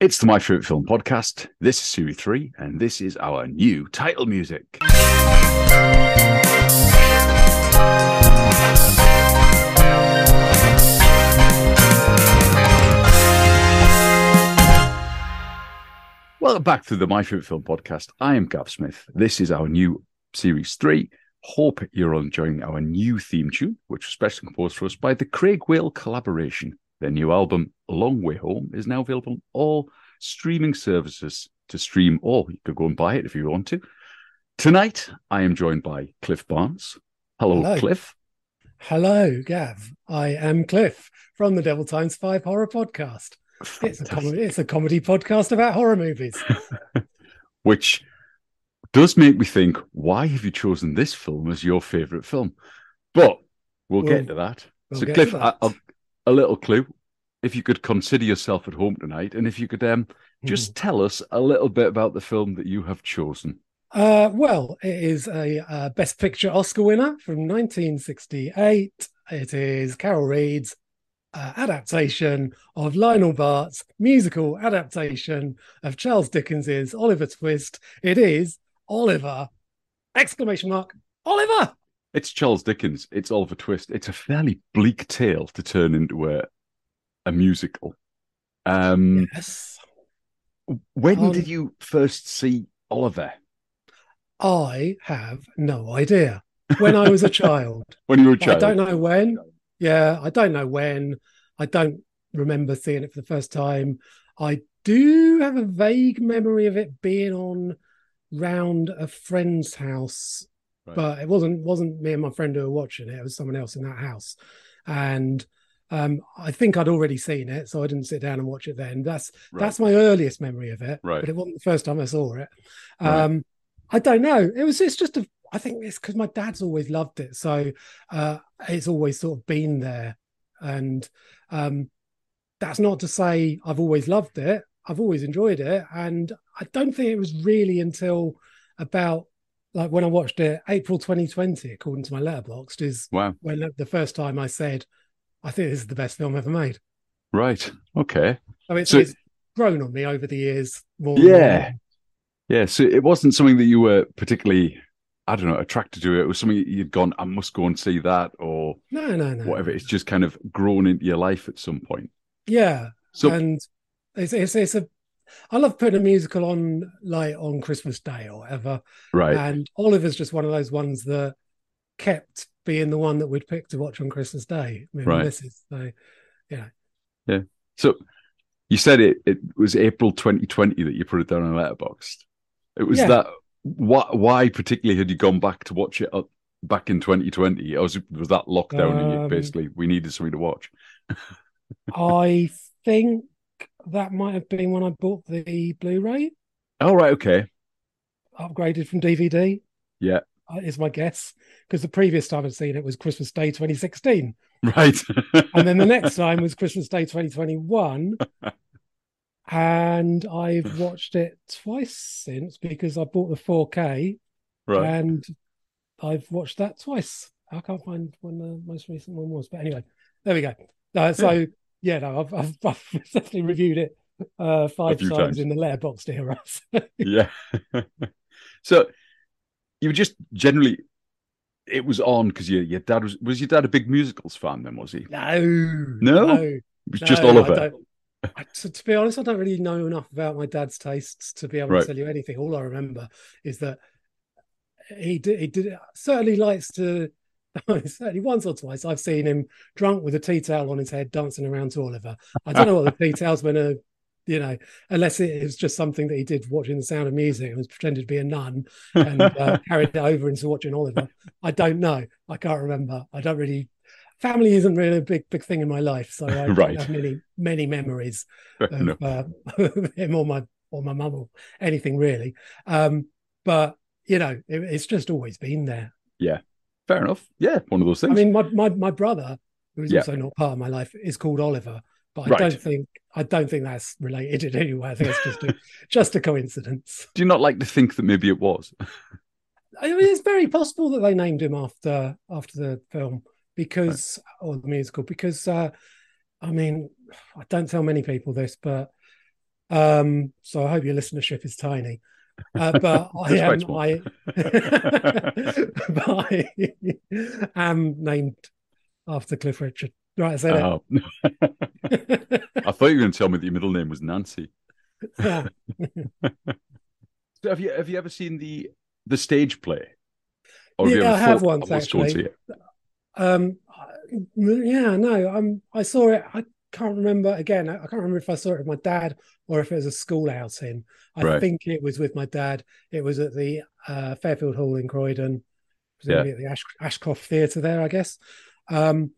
It's the My Favorite Film podcast. This is Series 3, and this is our new title music. Welcome back to the My Favorite Film podcast. I am Gav Smith. This is our new Series 3. Hope you're enjoying our new theme tune, which was specially composed for us by the Craig Whale collaboration. Their new album, A Long Way Home, is now available on all streaming services to stream, or you could go and buy it if you want to. Tonight, I am joined by Cliff Barnes. Hello, Hello. Cliff. Hello, Gav. I am Cliff from the Devil Times Five Horror Podcast. It's a comedy. It's a comedy podcast about horror movies. Which does make me think, why have you chosen this film as your favourite film? But we'll, We'll- get to that. we'll so, Cliff, to that. a- a little clue. If you could consider yourself at home tonight, and if you could um, just tell us a little bit about the film that you have chosen. Uh, well, it is a uh, Best Picture Oscar winner from 1968. It is Carol Reed's uh, adaptation of Lionel Bart's musical adaptation of Charles Dickens's Oliver Twist. It is Oliver! Exclamation mark! Oliver! It's Charles Dickens. It's Oliver Twist. It's a fairly bleak tale to turn into a a musical. Um, Yes. when Um, did you first see Oliver? I have no idea. When I was a child, When you were a child? I don't know when. Yeah, I don't know when. I don't remember seeing it for the first time. I do have a vague memory of it being on round a friend's house, Right. but it wasn't wasn't me and my friend who were watching it. It was someone else in that house, and um, I think I'd already seen it, so I didn't sit down and watch it then. That's Right. that's my earliest memory of it, Right. but it wasn't the first time I saw it. Right. Um, I don't know. It was it's just a. I think it's because my dad's always loved it, so uh, it's always sort of been there, and um, that's not to say I've always loved it. I've always enjoyed it, and I don't think it was really until about like when I watched it April 2020, according to my letterboxd, is Wow. when the first time I said, "I think this is the best film ever made." Right. Okay. So it's, So- it's grown on me over the years. More Yeah. Yeah. So it wasn't something that you were particularly, I don't know, attracted to. It was something you'd gone, I must go and see that, or. No, no, no. whatever. It's just kind of grown into your life at some point. Yeah, So and it's, it's it's a I love putting a musical on like on Christmas Day or whatever. right. And Oliver's just one of those ones that kept being the one that we'd pick to watch on Christmas Day. Me and my Right. missus. So yeah. Yeah. So you said it it was April 2020 that you put it down on Letterboxd. It was Yeah. that what why particularly had you gone back to watch it up back in 2020? Or was, was that lockdown and you Um, basically we needed something to watch? I think that might have been when I bought the Blu-ray, Oh right, okay. upgraded from DVD. Yeah. uh, Is my guess because the previous time I'd seen it was Christmas Day 2016, Right. and then the next time was Christmas Day 2021. And I've watched it twice since because I bought the 4K right. and I've watched that twice. I can't find when the most recent one was, but anyway, there we go. Uh, so yeah, no, I've, I've, I've definitely reviewed it uh, five times, times. in the letterboxd era. yeah. so you were just generally it was on because your your dad was was your dad a big musicals fan then, was he? It no, No? no, was just no, I Oliver. don't- I- to, to be honest, I don't really know enough about my dad's tastes to be able Right. to tell you anything. All I remember is that he did. He did certainly likes to. certainly once or twice I've seen him drunk with a tea towel on his head, dancing around to Oliver. I don't know what the tea towel's meant to, you know, unless it was just something that he did watching The Sound of Music and was pretended to be a nun and uh, carried it over into watching Oliver. I don't know. I can't remember. I don't really. Family isn't really a big big thing in my life, so I Right. don't have many many memories of enough. uh, him or my or my mum or anything really. Um, but you know, it, it's just always been there. Fair enough. Yeah, one of those things. I mean, my my my brother, who's Yeah. also not part of my life, is called Oliver. But I Right. don't think I don't think that's related in any way. I think it's just a, just a coincidence. Do you not like to think that maybe it was? I mean, it's very possible that they named him after after the film because or the musical because uh, I mean I don't tell many people this, but Um, so I hope your listenership is tiny. Uh, but I am. I, but I am named after Cliff Richard. Right, I said Oh. I thought you were going to tell me that your middle name was Nancy. Yeah. So have you have you ever seen the the stage play? Yeah, you I have once, "I must go actually. it"? Um, yeah, no, um, I saw it. I can't remember again. I can't remember if I saw it with my dad or if it was a school outing. I Right. think it was with my dad. It was at the uh, Fairfield Hall in Croydon, presumably at the Ash- Ashcroft Theatre there, I guess. Um,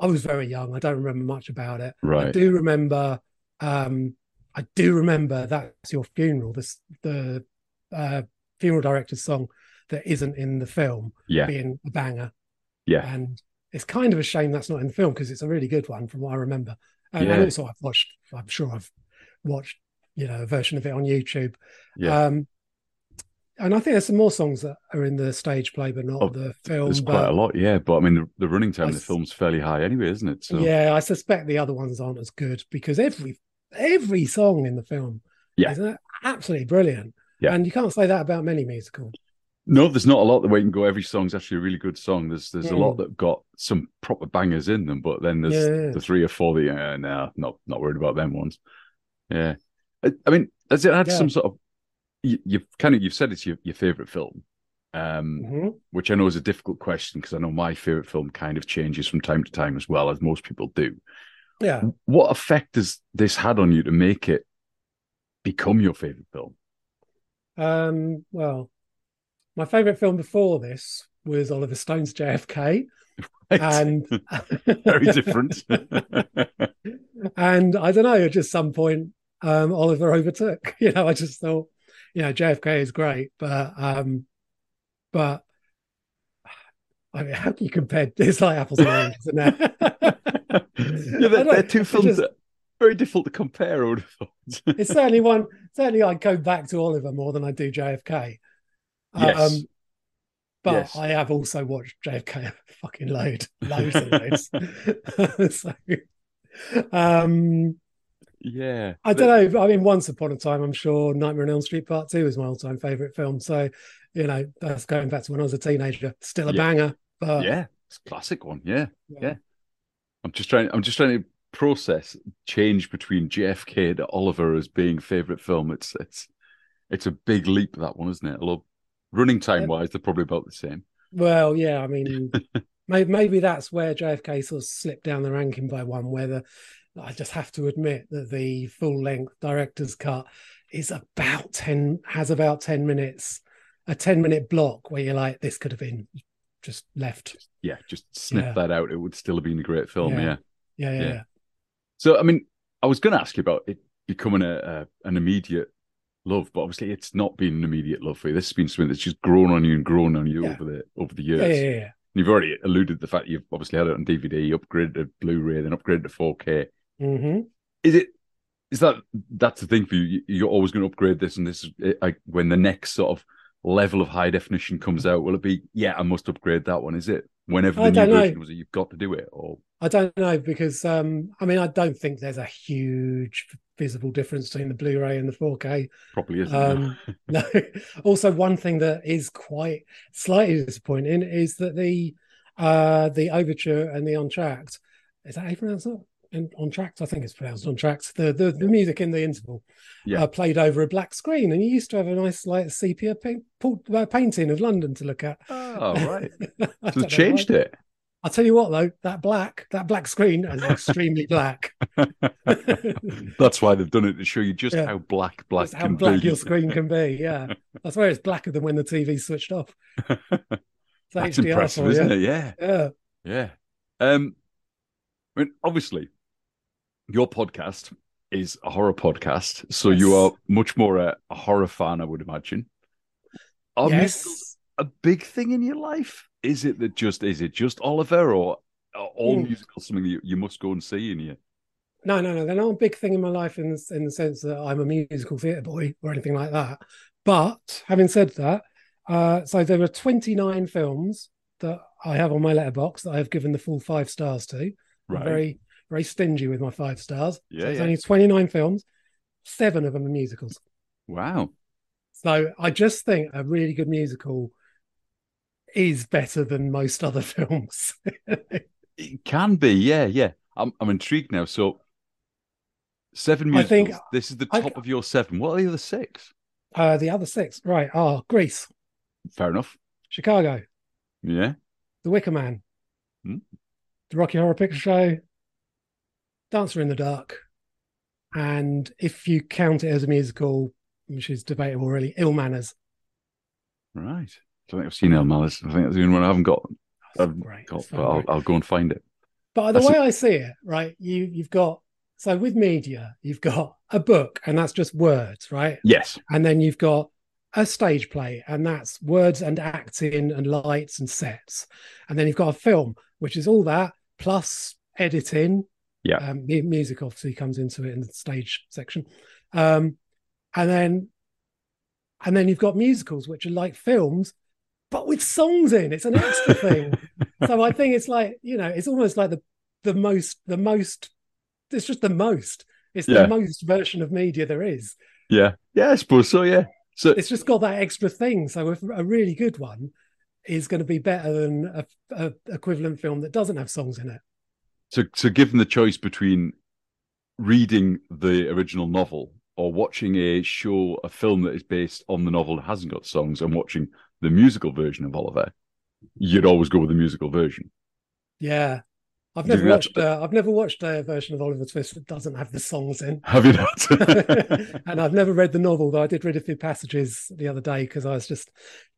I was very young. I don't remember much about it. I do remember. Um, I do remember that's your funeral. This the uh, funeral director's song that isn't in the film Yeah, being a banger yeah, and it's kind of a shame that's not in the film because it's a really good one from what I remember. And, and also, I've watched. I'm sure I've watched you know a version of it on YouTube. yeah. Um, and I think there's some more songs that are in the stage play, but not Oh, the film. There's quite a lot, yeah. But I mean, the, the running time I of the film's fairly high anyway, isn't it? So yeah, I suspect the other ones aren't as good because every every song in the film Yeah. is absolutely brilliant. Yeah. And you can't say that about many musicals. No, there's not a lot that way you can go. Every song's actually a really good song. There's there's a lot that got some proper bangers in them, but then there's Yeah. the three or four that uh, no, not not worried about them ones. Yeah, I, I mean, has it had Yeah. some sort of you, you've kind of you've said it's your, your favorite film, um, Mhm. which I know is a difficult question because I know my favorite film kind of changes from time to time as well as most people do. Yeah. What effect has this had on you to make it become your favorite film? Um, well, my favorite film before this was Oliver Stone's JFK. and Very different. and I don't know, at just some point, um, Oliver overtook. You know, I just thought, you know, JFK is great, but um, but I mean, how can you compare? It's like apples and oranges, isn't it? yeah, they're, they're two films just- that are very difficult to compare. I would have thought. it's certainly one. Certainly, I go back to Oliver more than I do JFK. Yes. Um, but Yes. I have also watched JFK a fucking load, loads and loads. so, um, yeah, I don't know. I mean, once upon a time, I'm sure Nightmare on Elm Street Part Two is my all-time favorite film. So, you know, that's going back to when I was a teenager. Still a Yeah. banger. But yeah, it's a classic one. Yeah, yeah. I'm just trying. I'm just trying to process change between JFK to Oliver as being favorite film. It's it's it's a big leap that one, isn't it? Although running time wise, they're probably about the same. Well, yeah. I mean, maybe, maybe that's where JFK sort of slipped down the ranking by one. Where the I just have to admit that the full-length director's cut is about ten has about ten minutes, a ten-minute block where you're like, this could have been just left. Yeah, just snip Yeah. that out. It would still have been a great film. Yeah. yeah. Yeah, yeah, Yeah. yeah. So, I mean, I was going to ask you about it becoming a, a an immediate love, but obviously it's not been an immediate love for you. This has been something that's just grown on you and grown on you Yeah. over the over the years. yeah, yeah, yeah. You've already alluded to the fact you've obviously had it on DVD, upgraded to Blu-ray, then upgraded to 4K. hmm Is it? Is that that's the thing for you? You- You're always going to upgrade this, and this is eh, like when the next sort of level of high definition comes out. Will it be? Yeah, I must upgrade that one. Is it? Whenever the new know. version was, it, you've got to do it. Or I don't know because um, I mean I don't think there's a huge visible difference between the Blu-ray and the 4K. probably isn't. Um, no. also, one thing that is quite slightly disappointing is that the uh, the overture and the entr'acte is that how you pronounce that? En- Entr'acte, I think it's pronounced entr'acte. The the, the music in the interval Yeah. uh, played over a black screen, and you used to have a nice like sepia paint, uh, painting of London to look at. oh right. So they changed it. I'll tell you what though, that black, that black screen is extremely black. That's why they've done it to show you just Yeah. how black black That's how can black be. your screen can be. Yeah, that's where it's blacker than when the TV's switched off. It's That's HDR impressive, for isn't you. it? Yeah, Yeah, yeah. Um, I mean, obviously, your podcast is a horror podcast, so you are much more a, a horror fan, I would imagine. Are musicals yes. A big thing in your life? Is it that just is it just Oliver, or are all Hmm. musicals something you, you must go and see in you? No, no, no. They're not a big thing in my life in the, in the sense that I'm a musical theatre boy or anything like that. But having said that, uh, so there are 29 films that I have on my letterboxd that I have given the full five stars to. I'm very, very stingy with my five stars. Yeah, so it's yeah. only 29 films. seven of them are musicals. Wow. So I just think a really good musical is better than most other films. It can be, yeah, yeah. I'm I'm intrigued now. So seven I think- this is the I- top of your seven. What are the other six? uh, the other six, right, are Grease. Fair enough. Chicago, Yeah. The Wicker Man, Hmm. The Rocky Horror Picture Show, Dancer in the Dark, and if you count it as a musical, which is debatable, really, Ill Manors. Right. I don't think I've seen El Malice. I think that's the only one I haven't got. That's I've great. got, but I'll. I'll go and find it. But the That's way I see it, right, you you've got so with media, you've got a book, and that's just words, right? Yes. And then you've got a stage play, and that's words and acting and lights and sets. And then you've got a film, which is all that plus editing. Yeah. Um, music obviously comes into it in the stage section. Um, and then and then you've got musicals, which are like films, but with songs in. It's an extra thing. So I think it's like, you know, it's almost like the the most the most it's just the most. It's Yeah. the most version of media there is Yeah. Yeah, I suppose so, yeah. So it's just got that extra thing. So if a really good one is going to be better than a, a equivalent film that doesn't have songs in it. so so given the choice between reading the original novel or watching a show, a film that is based on the novel that hasn't got songs and watching the musical version of Oliver, you'd always go with the musical version. Yeah, I've never watched. Uh, I've never watched a version of Oliver Twist that doesn't have the songs in, Have you not? and I've never read the novel. Though I did read a few passages the other day because I was just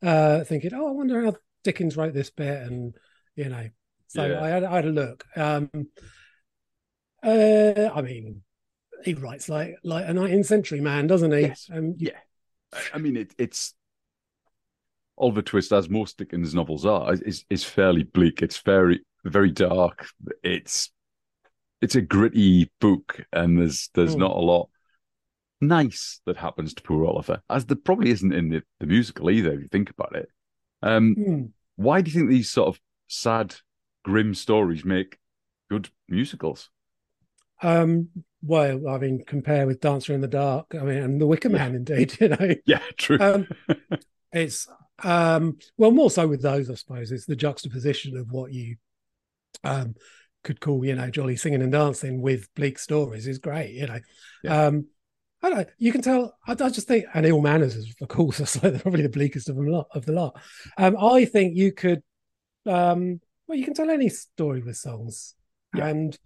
uh, thinking, oh, I wonder how Dickens wrote this bit, and you know, so Yeah. I, had, I had a look. Um, uh, I mean, he writes like like a 19th century man, doesn't he? Yes. Um, Yeah. I- I mean, it, it's Oliver Twist, as most Dickens novels are, is is fairly bleak. It's very very dark. It's it's a gritty book, and there's there's Hmm. not a lot nice that happens to poor Oliver, as there probably isn't in the, the musical either. If you think about it, um, hmm. why do you think these sort of sad, grim stories make good musicals? Um, well, I mean, compare with Dancer in the Dark. I mean, and The Wicker Yeah. Man, indeed. You know, Yeah, true. um, it's um, well, more so with those, I suppose. It's the juxtaposition of what you um could call, you know, jolly singing and dancing with bleak stories is great. You know, Yeah. um, I don't know. You can tell. I, I just think, and ill manors is, of course, that's like probably the bleakest of them lot of the lot. Um, I think you could, um, well, you can tell any story with songs, Yeah. and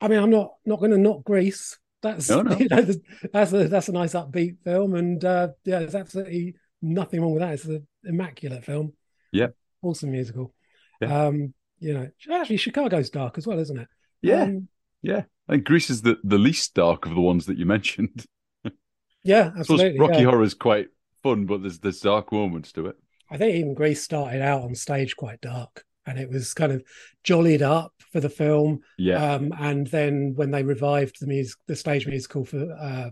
I mean, I'm not not going to knock Grease. That's No, no. you know, that's a that's a nice upbeat film, and uh, yeah, it's absolutely nothing wrong with that. It's an immaculate film. Yeah. awesome musical. Yeah. Um, you know, actually, Chicago's dark as well, isn't it? yeah, Um, yeah. I think Grease is the, the least dark of the ones that you mentioned. yeah, absolutely. Rocky yeah. Horror is quite fun, but there's there's dark moments to it. I think even Grease started out on stage quite dark, and it was kind of jollied up for the film. Yeah, Um, and then when they revived the music, the stage musical for uh,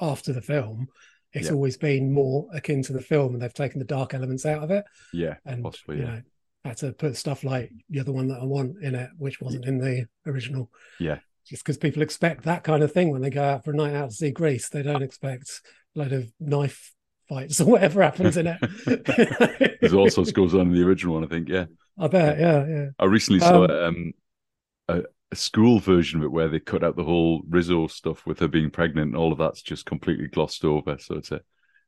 after the film, it's Yeah. always been more akin to the film, and they've taken the dark elements out of it, yeah, and possibly. you Yeah, know had to put stuff like "You're the one that I want" in it, which wasn't in the original. Yeah. just because people expect that kind of thing when they go out for a night out to see Grease. they don't expect a load of knife fights or whatever happens in it. there's all sorts goes on in the original one. I think. Yeah, I bet, yeah, yeah. I recently saw Um, um, a school version of it where they cut out the whole Rizzo stuff with her being pregnant, and all of that's just completely glossed over. So it's a,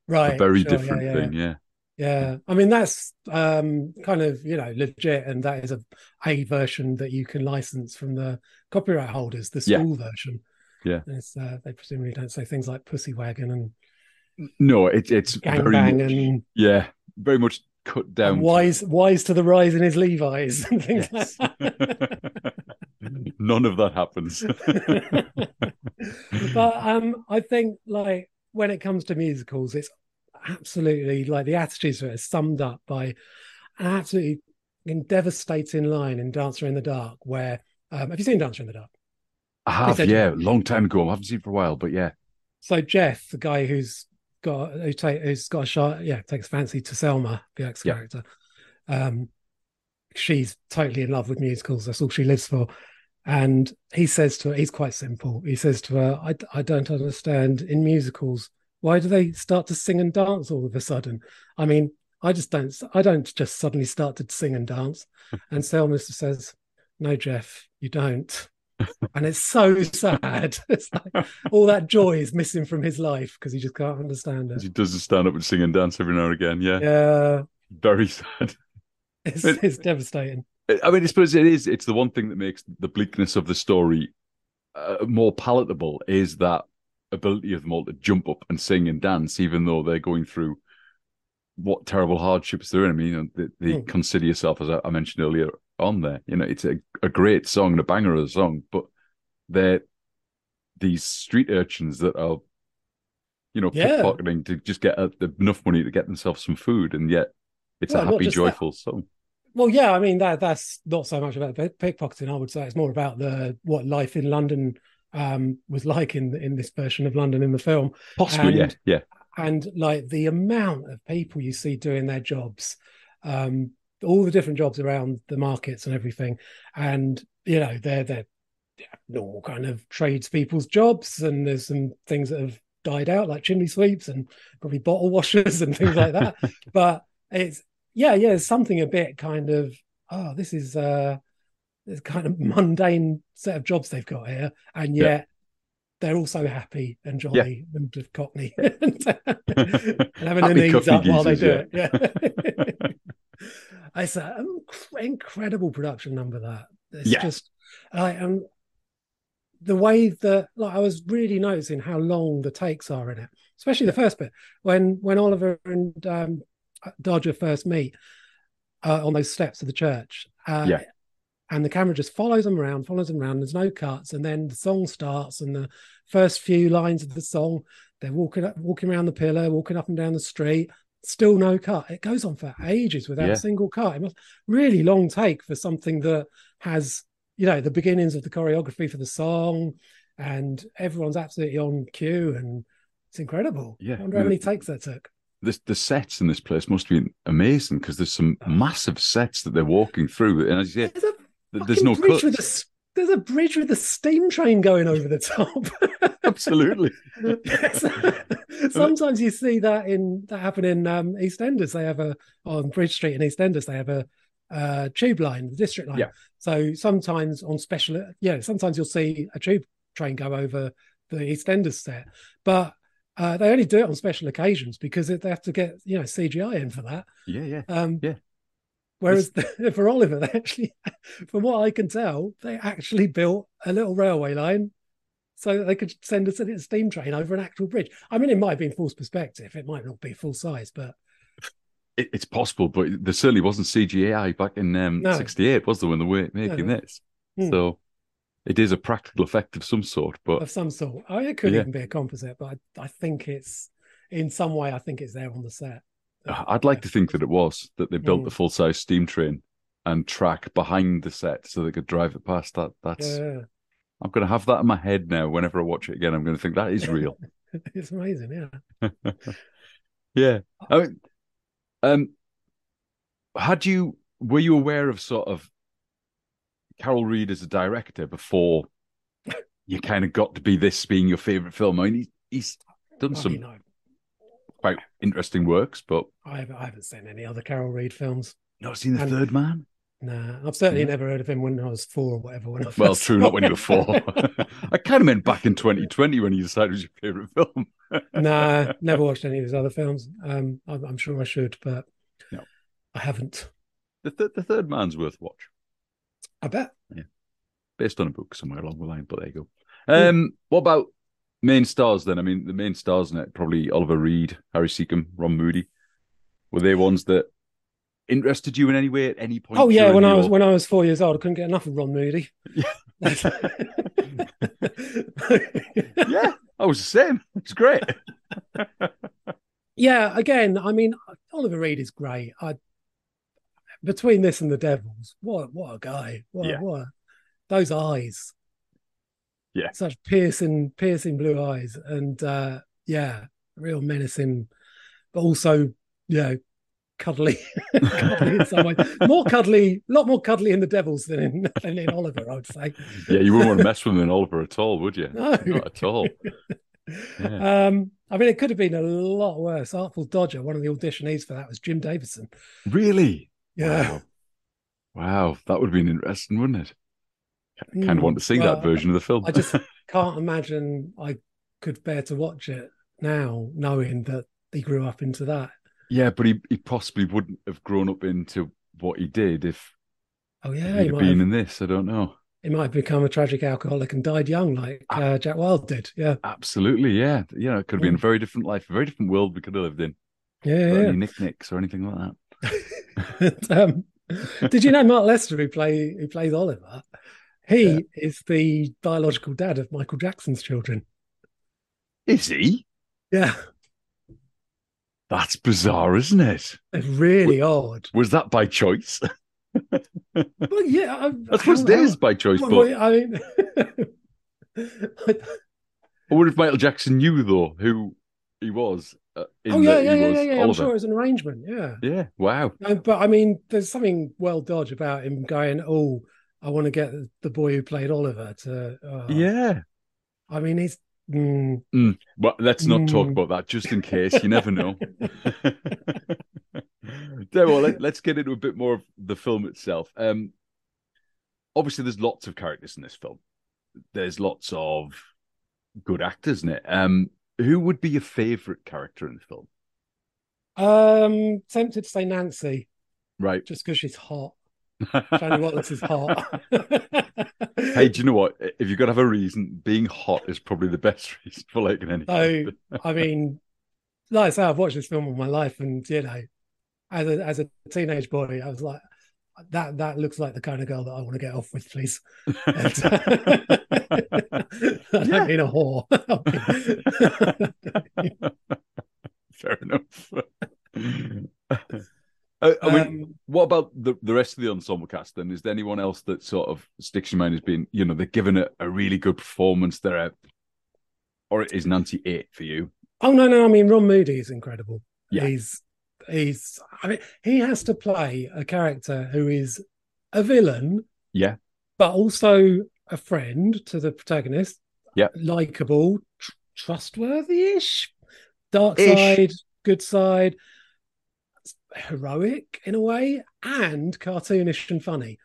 Right. a very sure, different yeah. thing. Yeah, Yeah, I mean that's um, kind of you know legit, and that is a a version that you can license from the copyright holders, the Yeah. school version. Yeah. And it's, uh, they presumably don't say things like "pussy wagon" and no, it, it's "gang very bang" much, and, yeah, very much cut down. "wise wise to the rise in his Levi's" and things Yes. like that. None of that happens. but um, I think like when it comes to musicals, it's absolutely like the attitude to it is summed up by an absolutely devastating line in Dancer in the Dark. Where um, have you seen Dancer in the Dark? I have, said- yeah, long time ago. I haven't seen it for a while, but yeah, So Jeff, the guy who's got who take, who's got a shot, yeah, takes fancy to Selma, the ex character. Um, she's totally in love with musicals. That's all she lives for. And he says to her, he's quite simple. He says to her, I, I don't understand in musicals, why do they start to sing and dance all of a sudden? I mean, I just don't, I don't just suddenly start to sing and dance. and Selma says, No, Jeff, you don't. and it's so sad. It's like all that joy is missing from his life because he just can't understand it. He does stand up and sing and dance every now and again. Yeah. Yeah. Very sad. It's, it's devastating. I mean, I suppose it is. It's the one thing that makes the bleakness of the story uh, more palatable is that ability of them all to jump up and sing and dance, even though they're going through what terrible hardships they're in. I mean, you know, they, they mm. consider yourself, as I, I, mentioned earlier on there, you know, it's a, a great song and a banger of a song, but they're these street urchins that are, you know, yeah. pickpocketing to just get a, enough money to get themselves some food. And yet it's well, a happy, joyful that. song. Well, yeah, I mean that that's not so much about pickpocketing. I would say it's more about the what life in London um, was like in in this version of London in the film. Possibly, and, yeah, yeah. And like the amount of people you see doing their jobs, um, all the different jobs around the markets and everything, and you know they're they're normal kind of tradespeople's jobs, and there's some things that have died out like chimney sweeps and probably bottle washers and things like that. but it's yeah, yeah, something a bit kind of oh, this is uh this kind of mundane set of jobs they've got here, and yet yeah. they're also happy and jolly yeah. and cockney and, having their knees up while they do yeah. it. Yeah. it's an incredible production number that it's yeah. just I am um, the way that like I was really noticing how long the takes are in it, especially the first bit when when Oliver and um, Dodger first meet uh, on those steps of the church. Uh, yeah. And the camera just follows them around, follows them around. There's no cuts, and then the song starts, and the first few lines of the song, they're walking up, walking around the pillar, walking up and down the street. Still no cut. It goes on for ages without yeah. a single cut. It must really long take for something that has, you know, the beginnings of the choreography for the song, and everyone's absolutely on cue, and it's incredible. Yeah, I wonder how many takes that took the the sets in this place must be amazing because there's some oh. massive sets that they're walking through, and as you say, there's, there's no cuts. A, there's a bridge with a steam train going over the top. Absolutely. Sometimes you see that in that happen in um, EastEnders. They have a on Bridge Street in EastEnders. They have a uh, tube line, the district line. Yeah. So sometimes on special, yeah, sometimes you'll see a tube train go over the EastEnders set, but uh, they only do it on special occasions because they have to get you know CGI in for that. Yeah, yeah, um, yeah. Whereas the, for Oliver, they actually, from what I can tell, they actually built a little railway line so that they could send a steam train over an actual bridge. I mean, it might have been false perspective; it might not be full size, but it, it's possible. But there certainly wasn't CGI back in um, '68, was there, when they were making no. this? Hmm. So it is a practical effect of some sort, but of some sort. Oh, it could yeah. even be a composite, but I, I, think it's in some way. I think it's there on the set. Uh, I'd like to think that it was that they built mm. the full size steam train and track behind the set so they could drive it past. That that's. Yeah. I'm going to have that in my head now. Whenever I watch it again, I'm going to think that is real. it's amazing, yeah. yeah, I mean, um, had you were you aware of sort of Carol Reed as a director before you kind of got to be this being your favorite film. I mean, he's, he's done some you know, quite interesting works, but I haven't, I haven't seen any other Carol Reed films. Not seen the and, Third Man. Nah, I've certainly yeah. never heard of him when I was four or whatever. When I well, true, not when you were four. I kind of meant back in 2020 when you decided it was your favorite film. nah, never watched any of his other films. Um, I'm, I'm, sure I should, but no. I haven't. The, th- the Third Man's worth watch. I bet. Yeah. Based on a book somewhere along the line, but there you go. Um, what about main stars then? I mean, the main stars in it probably Oliver Reed, Harry Secombe, Ron Moody. Were they ones that interested you in any way at any point? Oh yeah, when I was when I was four years old, I couldn't get enough of Ron Moody. yeah, I was the same. It's great. yeah, again, I mean, Oliver Reed is great. I between this and the Devils, what what a guy! What, yeah. what a, those eyes, yeah, such piercing piercing blue eyes, and uh, yeah, real menacing, but also you know cuddly, cuddly in some ways. More cuddly, a lot more cuddly in the Devils than in than in Oliver, I would say. Yeah, you wouldn't want to mess with him in Oliver at all, would you? No. Not at all. Yeah. Um, I mean, it could have been a lot worse. Artful Dodger, one of the auditionees for that was Jim Davidson. Really? Yeah. Wow. Wow, that would have been interesting, wouldn't it? Kind of Mm, want to see well, that version of the film. I just can't imagine I could bear to watch it now, knowing that he grew up into that. yeah, but he, he possibly wouldn't have grown up into what he did if Oh yeah, he'd he been have, in this. I don't know. he might have become a tragic alcoholic and died young, like Ah. uh, Jack Wilde did. Yeah, Absolutely, yeah. Yeah, it could have been a very different life, a very different world we could have lived in. yeah, yeah. Any knickknacks or anything like that? Um, did you know Mark Lester, who play who plays Oliver? He Yeah. is the biological dad of Michael Jackson's children. Is he? Yeah, That's bizarre, isn't it? it's really odd. Was that by choice? Well, yeah, I, I suppose it is by choice, how- but well, I mean, I wonder if Michael Jackson knew though who he was. Uh, oh yeah, yeah, yeah, yeah, yeah. I'm sure it was an arrangement. Yeah, Yeah. Wow. Um, but I mean, there's something well dodge about him going, "Oh, I want to get the boy who played Oliver to." Uh, Yeah. I mean, he's. mm, But let's not talk Mm. about that just in case. You never know. so, well, let, us get into a bit more of the film itself. Um, obviously, there's lots of characters in this film. There's lots of good actors in it. Um, who would be your favorite character in the film? um, tempted to say Nancy Right. just because she's hot. Shani Wallis is hot. hey, do you know what? If you've got to have a reason, being hot is probably the best reason for liking any. So, I mean, like I say, I've watched this film all my life, and you know, as a as a teenage boy, I was like, that that looks like the kind of girl that I want to get off with, please. And- I don't mean a whore. Fair enough. I, I mean, Um, what about the, the rest of the ensemble cast then? Is there anyone else that sort of sticks in your mind as being, you know, they're giving it a really good performance? They're or is Nancy it for you? oh no, no, I mean Ron Moody is incredible. Yeah. He's he's I mean, he has to play a character who is a villain, Yeah. but also a friend to the protagonist. Yeah. likable, tr- trustworthy-ish, dark Ish. side, good side, heroic in a way, and cartoonish and funny.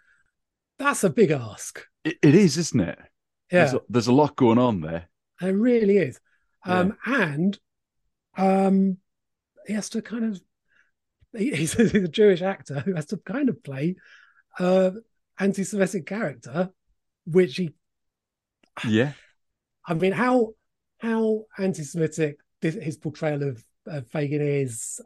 That's a big ask. It, it is, isn't it? Yeah, There's, a, there's a lot going on there. it really is. Um, and um, he has to kind of he, he's, he's a Jewish actor who has to kind of play uh anti-Semitic character, which he Yeah. I mean, how how anti-Semitic this, his portrayal of uh, Fagin is,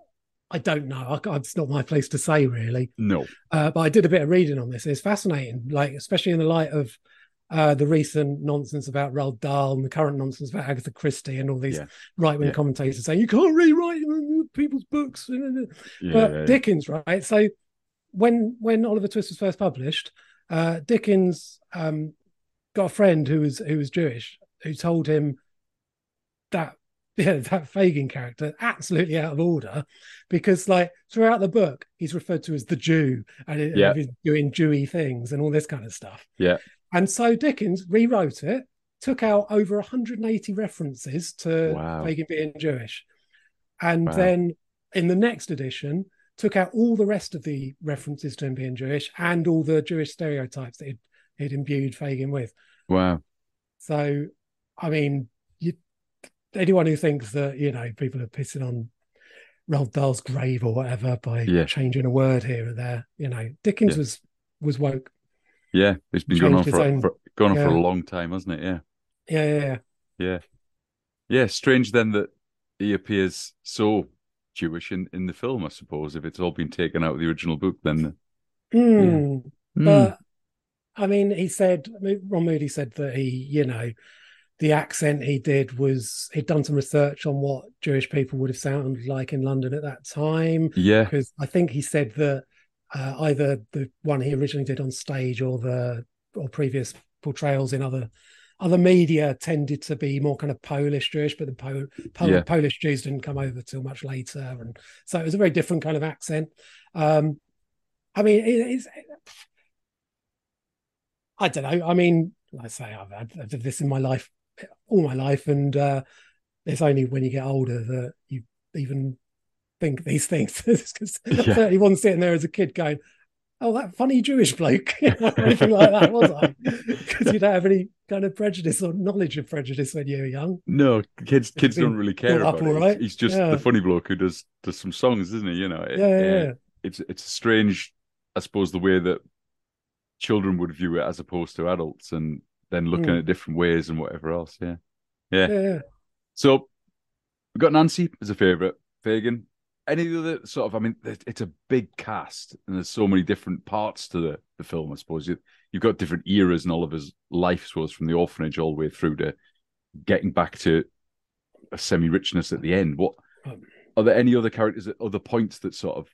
I don't know. I, it's not my place to say really. No. Uh, but I did a bit of reading on this. It's fascinating, like especially in the light of uh, the recent nonsense about Roald Dahl and the current nonsense about Agatha Christie and all these Yeah. right-wing Yeah. commentators saying you can't rewrite people's books. Yeah, but yeah. Dickens, right? So when when Oliver Twist was first published, uh, Dickens um, got a friend who was who was Jewish who told him that yeah that Fagin character absolutely out of order because like throughout the book he's referred to as the Jew and Yeah. he's doing Jewy things and all this kind of stuff. Yeah. And so Dickens rewrote it, took out over 180 references to Wow. Fagin being Jewish, and Wow. then in the next edition took out all the rest of the references to him being Jewish and all the Jewish stereotypes that he'd, he'd imbued Fagin with. Wow. So, I mean, you, anyone who thinks that you know people are pissing on Roald Dahl's grave or whatever by Yeah. changing a word here or there, you know, Dickens Yeah. was was woke. Yeah. It's been going on for, own- for going on for a long time, hasn't it? Yeah. Yeah, yeah, yeah. Yeah. Yeah. Strange then that he appears so Jewish in, in the film, I suppose, if it's all been taken out of the original book, then. Hmm. Hmm. But I mean, he said Ron Moody said that he, you know, the accent he did was he'd done some research on what Jewish people would have sounded like in London at that time. yeah. Because I think he said that uh, either the one he originally did on stage or the or previous portrayals in other other media tended to be more kind of Polish Jewish, but the Pol- Pol- Yeah. Polish Jews didn't come over till much later, and so it was a very different kind of accent. Um, I mean, it, it's I don't know. I mean, like I say, I've had, I've had this in my life, all my life, and uh, it's only when you get older that you even think these things. Because Yeah. 31 sitting there as a kid going, "Oh, that funny Jewish bloke," or anything like that, was I? Because you don't have any kind of prejudice or knowledge of prejudice when you're young. No, kids kids don't really care about it. right. He's just Yeah. the funny bloke who does does some songs, isn't he? You know, it- Yeah, yeah, yeah. it's it's strange, I suppose, the way that children would view it as opposed to adults, and then looking Mm. at different ways and whatever else. Yeah, yeah. yeah, yeah. So we've got Nancy as a favourite, Fagin. Any other sort of, I mean, it's a big cast and there's so many different parts to the, the film, I suppose. You, you've got different eras in Oliver's life, I suppose, from the orphanage all the way through to getting back to a semi richness at the end. What Um, are there any other characters at other points that sort of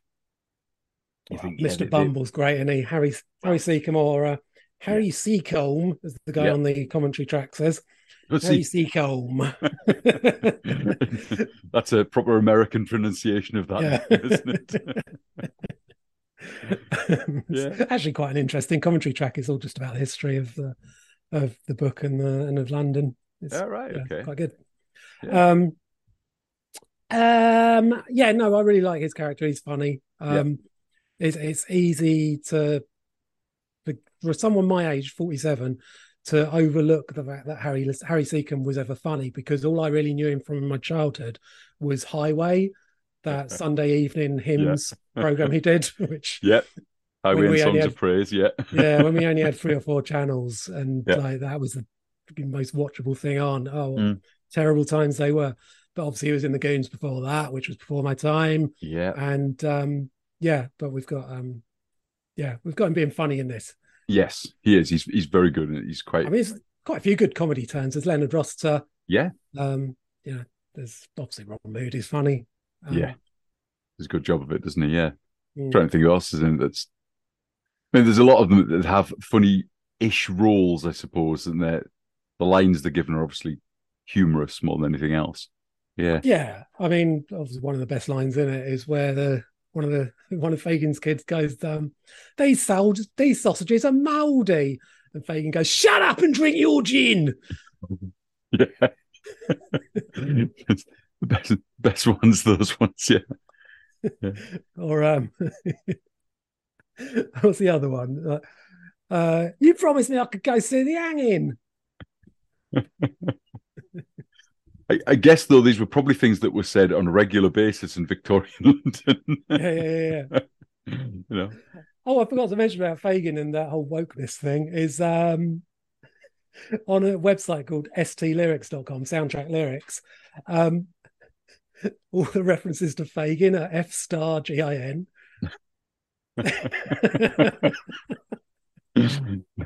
you think, yeah, Mr. they- they- Bumble's great, and he Harry Harry Secombe or uh, Harry Seacombe, as the guy Yeah. on the commentary track says. Let's Harry see. Seacombe. That's a proper American pronunciation of that, Yeah. isn't it? Yeah. Actually quite an interesting commentary track. It's all just about the history of the of the book and the and of London. It's All right, yeah, okay. quite good. Yeah. Um, um, yeah, no, I really like his character. He's funny. Um, it's it's easy to for, someone my age, forty seven, to overlook the fact that Harry Harry Secombe was ever funny because all I really knew him from my childhood was Highway, that Sunday evening hymns program he did, which Yep. Highway and Songs only of had- Praise, yeah. yeah, when we only had three or four channels, and Yeah. like that was the most watchable thing on. Oh, Mm. terrible times they were. But obviously, he was in the Goons before that, which was before my time. Yeah. And um, yeah, but we've got um, yeah, we've got him being funny in this. Yes, he is. He's he's very good and he's quite I mean, it's quite a few good comedy turns. There's Leonard Rossiter. Yeah. Um, you know, there's obviously Ron Moody's funny. Um, Yeah. does a good job of it, doesn't he? Yeah. mm, trying to think who else is in it that's I mean, there's a lot of them that have funny-ish roles, I suppose, and they're the lines they're given are obviously humorous more than anything else. Yeah. Yeah, I mean, obviously one of the best lines in it is where the one of the one of Fagin's kids goes, um, "These sold these sausages are mouldy," and Fagin goes, "Shut up and drink your gin." Yeah. The best best ones, those ones, yeah. Or um, what's the other one? Uh, uh, you promised me I could go see the hanging. I, I guess though these were probably things that were said on a regular basis in Victorian London. Yeah, yeah, yeah, yeah. you know. Oh, I forgot to mention about Fagin and that whole wokeness thing is um on a website called stlyrics.com, soundtrack lyrics. Um all the references to Fagin are F star G I N.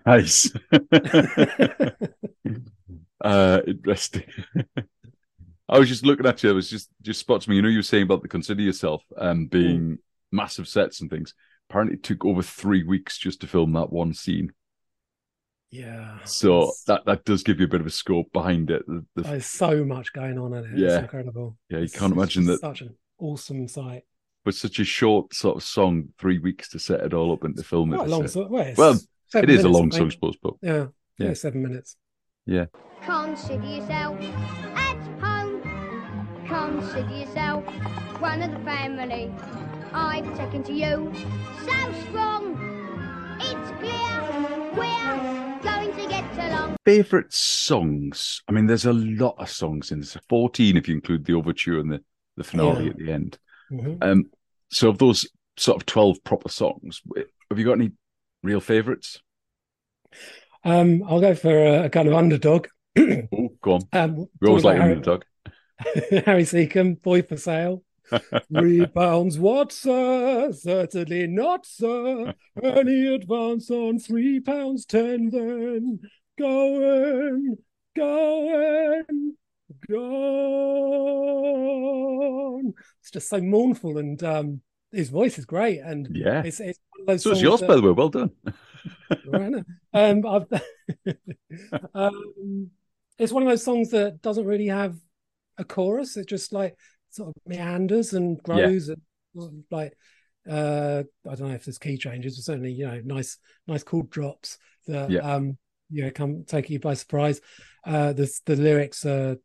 nice. Uh interesting. I was just looking at you, I was just just spots me. You know, you were saying about the consider yourself um being massive sets and things. Apparently it took over three weeks just to film that one scene. Yeah. So It's- that, that does give you a bit of a scope behind it. The, the, there's so much going on in it. Yeah. It's incredible. yeah, you It's- can't imagine that such an awesome site. for such a short sort of song, three weeks to set it all up and to film it. long So- well, Well, it is a long song, I suppose, but Yeah. Yeah. Yeah, seven minutes. Consider yourself at home. Consider yourself one of the family. I've taken to you so strong. It's clear we're going to get along. favorite songs. I mean, there's a lot of songs in this. 14 if you include the overture and the, the finale Yeah. at the end. Mhm. Um, so of those sort of 12 proper songs, have you got any real favorites? Um, I'll go for a, a kind of underdog. Oh, go on. Um, We always like about underdog. Harry, Harry Secombe, boy for sale. Three pounds, what, sir? Certainly not, sir. Any advance on three pounds ten, then going, going, gone. It's just so mournful, and um, his voice is great, and Yeah. it's it's one of those. So songs yours, that- by the way. Well done. Um, I've um, it's one of those songs that doesn't really have a chorus. It just like sort of meanders and grows and like uh I don't know if there's key changes, but certainly you know nice nice chord drops that Yeah. um you know come take you by surprise. Uh the the lyrics are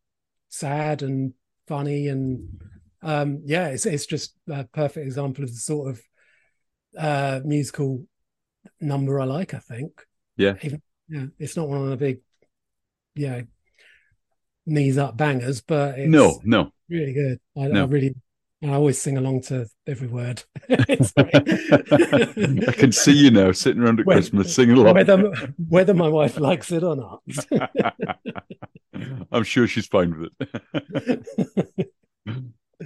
sad and funny and um yeah it's it's just a perfect example of the sort of uh musical number I like I think Yeah. even yeah it's not one of the big yeah, knees up bangers but it's no, no. really good I, No. I really I always sing along to every word I can see you now sitting around at When- Christmas singing along. whether whether my wife likes it or not I'm sure she's fine with it.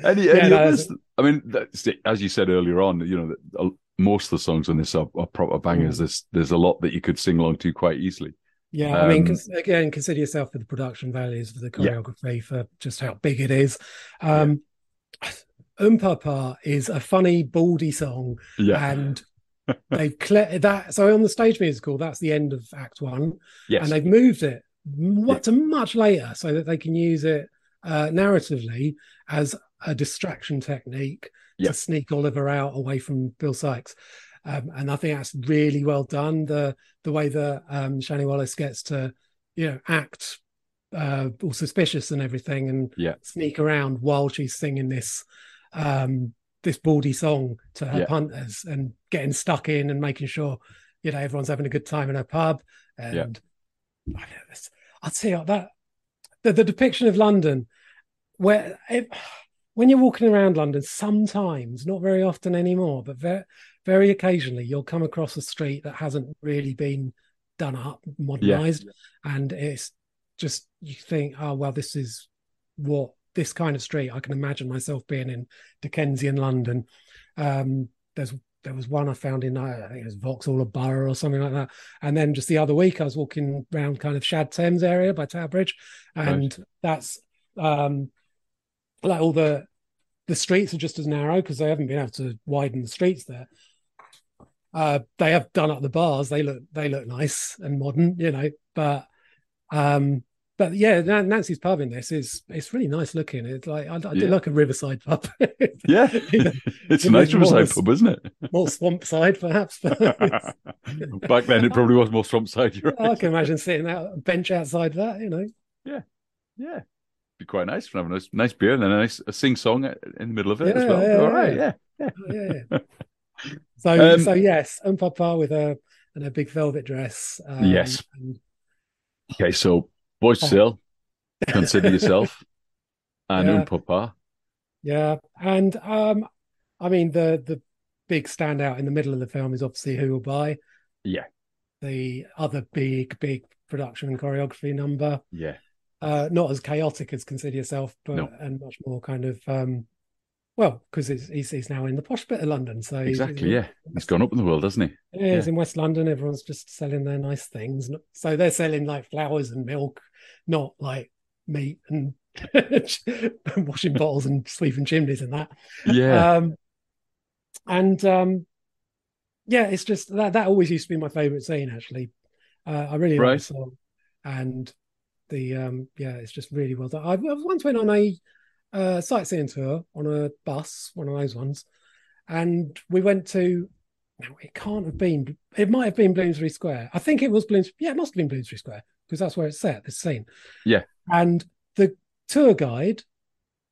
any Yeah, any no, others? I mean, as you said earlier on, you know, that, most of the songs on this are, are proper bangers. Mm. There's there's a lot that you could sing along to quite easily. Yeah, I mean, Um, again, consider yourself for the production values for the Yeah. choreography for just how big it is. Um, Oom-Pah-Pah is a funny, baldy song, Yeah. and they've cle- that. So on the stage musical, that's the end of Act One, yes. and they've moved it what to much later so that they can use it uh, narratively as a distraction technique To sneak Oliver out away from Bill Sikes. Um, and I think that's really well done. The the way that um, Shani Wallis gets to, you know, act uh, all suspicious and everything, and sneak around while she's singing this um, this baldy song to her Yeah. punters and getting stuck in and making sure you know everyone's having a good time in her pub. And I know, I'll tell you that the, the depiction of London, where it, when you're walking around London, sometimes, not very often anymore, but very, very occasionally, you'll come across a street that hasn't really been done up, modernized, and it's just you think, oh well, this is what this kind of street. I can imagine myself being in Dickensian London. Um, there's there was one I found in uh, I think it was Vauxhall or Borough or something like that. And then just the other week, I was walking around kind of Shad Thames area by Tower Bridge, and that's um, like all the the streets are just as narrow because they haven't been able to widen the streets there. Uh, they have done up the bars; they look they look nice and modern, you know. But um, but yeah, Nancy's pub in this is it's really nice looking. It's like I, I do Yeah. like a riverside pub, yeah. it's a nice riverside pub, isn't it? more swamp side perhaps. Back then, it probably was more swamp side. You're I can imagine sitting out a bench outside that, you know. Yeah, yeah. Be quite nice for having a nice, nice beer and then a nice a sing song in the middle of it as Yeah, well. yeah, All right, yeah. yeah. Yeah. So, Um, so yes, um, Papa with a and a big velvet dress. Um, Yes. and- Okay, so Boys still Oh. Consider yourself, and Yeah. Papa. yeah, and um, I mean the the big standout in the middle of the film is obviously Who Will Buy. Yeah. The other big big production and choreography number, Yeah, uh, not as chaotic as Consider Yourself, but No. and much more kind of um, well, because he's he's now in the posh bit of London, so he's- exactly. Yeah, he's gone up in the world, hasn't he? yeah is in West London. Everyone's just selling their nice things. So they're selling like flowers and milk, not like meat and washing bottles and sweeping chimneys and that. Yeah, Um, and um, yeah, it's just that that always used to be my favorite scene. Actually, uh, I really like Right. the song, and the um, yeah, it's just really well done. I, once went on a uh, sightseeing tour on a bus, one of those ones, and we went to. Now it can't have been. It might have been Bloomsbury Square. I think it was Bloomsbury. Yeah, it must have been Bloomsbury Square because that's where it's set. This scene. Yeah. And the tour guide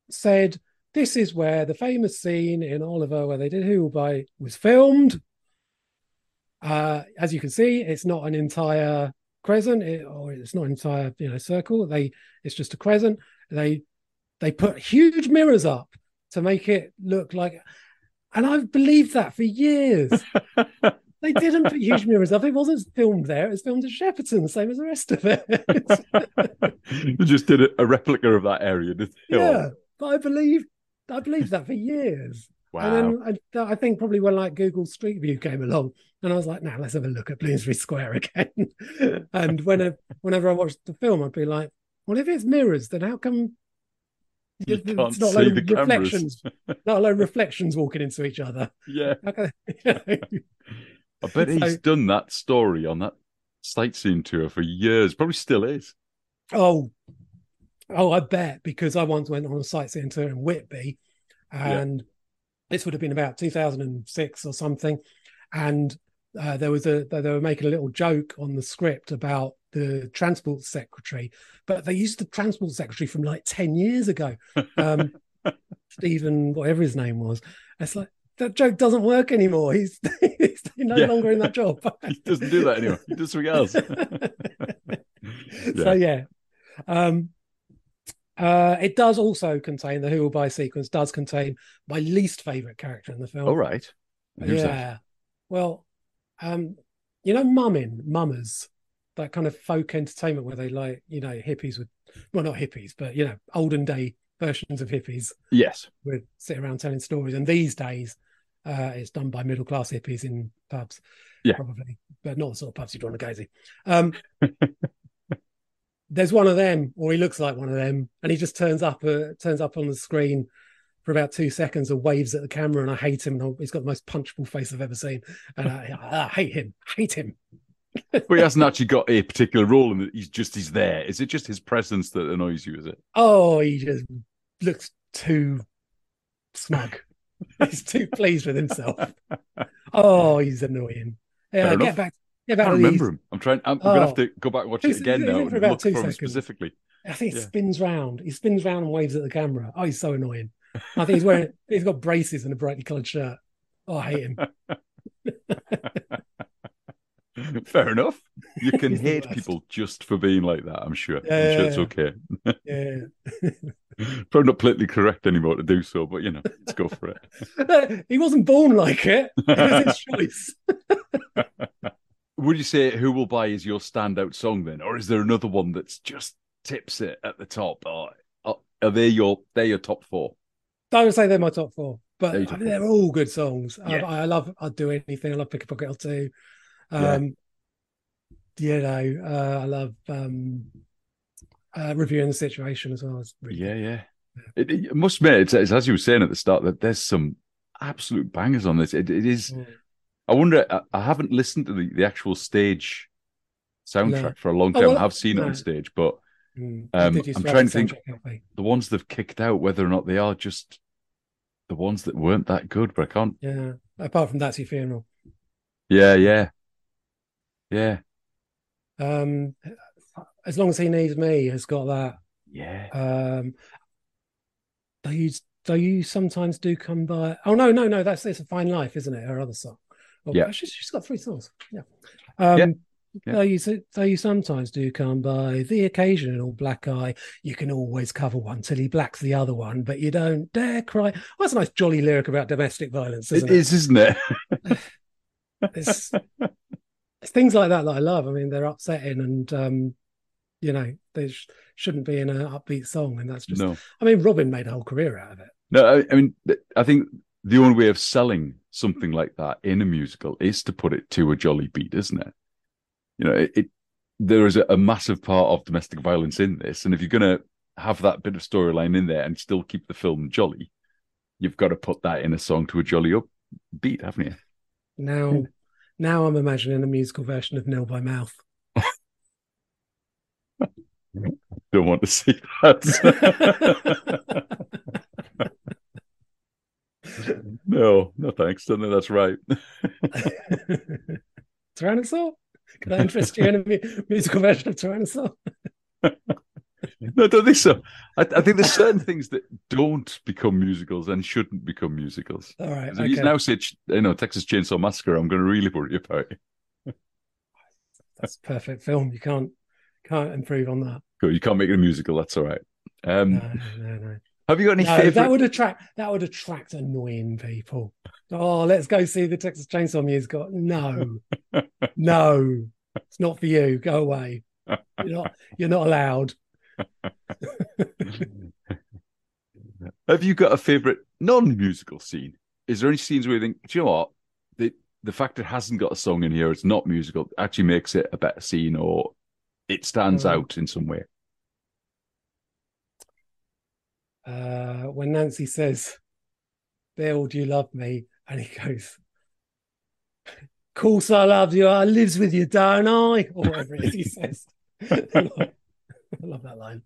said this is where the famous scene in Oliver where they did Who Will Buy was filmed. Uh, as you can see, it's not an entire crescent, it, or it's not an entire you know circle. They it's just a crescent. They they put huge mirrors up to make it look like, and I've believed that for years. they didn't put huge mirrors up. It wasn't filmed there. It was filmed at Shepperton, the same as the rest of it. they just did a, a replica of that area. Did yeah, oh. but I believe I believed that for years. Wow. And then I, I think probably when like Google Street View came along, and I was like, now let's have a look at Bloomsbury Square again. and when whenever I watched the film, I'd be like, well, if it's mirrors, then how come You it's can't not see like the cameras. reflections, not like reflections walking into each other? yeah, How can- you know? I bet he's So- done that story on that sightseeing tour for years. Probably still is. Oh, oh, I bet because I once went on a sightseeing tour in Whitby, and this would have been about 2006 or something, and uh, there was a they were making a little joke on the script about the transport secretary, but they used the transport secretary from like 10 years ago. Um, Stephen, whatever his name was. It's like that joke doesn't work anymore. He's, he's no Yeah. longer in that job. He doesn't do that anymore. He does something else. So yeah. Um uh it does also contain the Who Will Buy sequence does contain my least favorite character in the film. All right. Who's yeah. that? Well, um, you know, mumming, mummers, that kind of folk entertainment where they like, you know, hippies would, well, not hippies, but you know, olden day versions of hippies Yes. would sit around telling stories. And these days, uh, it's done by middle class hippies in pubs, Yeah. probably, but not the sort of pubs you'd want to go to. Um, there's one of them, or he looks like one of them, and he just turns up, uh, turns up on the screen for about two seconds and waves at the camera, and I hate him. And he's got the most punchable face I've ever seen, and I, I hate him, hate him. But he hasn't actually got a particular role and. He's just he's there. Is it just his presence that annoys you? Is it? Oh, he just looks too smug. he's too pleased with himself. Oh, he's annoying. Yeah, get back, get I can't to these. remember him. I'm trying. I'm, I'm gonna have Oh. to go back and watch it again now for about two seconds. specifically. I think it Yeah. spins round. He spins round and waves at the camera. Oh, he's so annoying. I think he's wearing. he's got braces and a brightly coloured shirt. Oh, I hate him. Fair enough. You can hate people just for being like that. I'm sure. I'm sure yeah, it's okay. Yeah. Probably not politically correct anymore to do so, but you know, let's go for it. he wasn't born like it. It was his choice. Would you say "Who Will Buy" is your standout song then, or is there another one that's just tips it at the top? Or or are they your they're your top four? I would say they're my top four, but They're I top mean, they're all good songs. Yeah. I, I love. I'd do anything. I love pick a pocket or two. Yeah. Um, You know, uh, I love um, uh, reviewing the situation as well. It's really Yeah, yeah. It, it must admit, it's, it's as you were saying at the start that there's some absolute bangers on this. It, it is. Mm. I wonder. I, I haven't listened to the, the actual stage soundtrack No. for a long Oh, time. well, I have seen it on stage, but Mm. Um, I'm trying to think- soundtrack, haven't we? the ones they've kicked out, whether or not they are just the ones that weren't that good. But I can't. Yeah. Apart from that's your funeral. Yeah, yeah, yeah, Um, as long as he needs me, has got that. yeah. Um, do you do you sometimes do come by? Oh no, no, no. That's it's a fine life, isn't it? Her other song. Oh, Yeah. she's, she's got three songs. Yeah. Um, Yeah. Yeah. Though you though you sometimes do come by the occasional old black eye, you can always cover one till he blacks the other one, but you don't dare cry. Well, that's a nice jolly lyric about domestic violence, It isn't it? is, isn't it? It's, it's things like that that I love. I mean, they're upsetting, and um, you know, they sh- shouldn't be in an upbeat song, and that's just. no, I mean, Robin made a whole career out of it. no. I, I mean, I think the only way of selling something like that in a musical is to put it to a jolly beat, isn't it? You know, it. it there is a, a massive part of domestic violence in this, and if you're going to have that bit of storyline in there and still keep the film jolly, you've got to put that in a song to a jolly up beat, haven't you? Now, now I'm imagining a musical version of Nil by Mouth. Don't want to see that. no, no thanks. Don't that's right. Tyrannosaur? Can I interest you in a musical version of Tyrannosaur? No, I don't think so. I, I think there's certain things that don't become musicals and shouldn't become musicals. All right. So if you now say, you know, Texas Chainsaw Massacre, I'm going to really worry about it. That's a perfect film. You can't can't improve on that. Cool, You can't make it a musical. That's all right. Um, No, no, no. Have you got any No, favorite? that would attract that would attract annoying people. Oh, let's go see the Texas Chainsaw musical. No, no, it's not for you. Go away. You're not. You're not allowed. Have you got a favorite non-musical scene? Is there any scenes where you think, do you know what? The the fact it hasn't got a song in here, it's not musical, actually makes it a better scene or it stands Mm. out in some way. Uh, when Nancy says, "Bill, do you love me?" and he goes, Of course I love you. I lives with you, don't I? Or whatever it is he says. I love that line.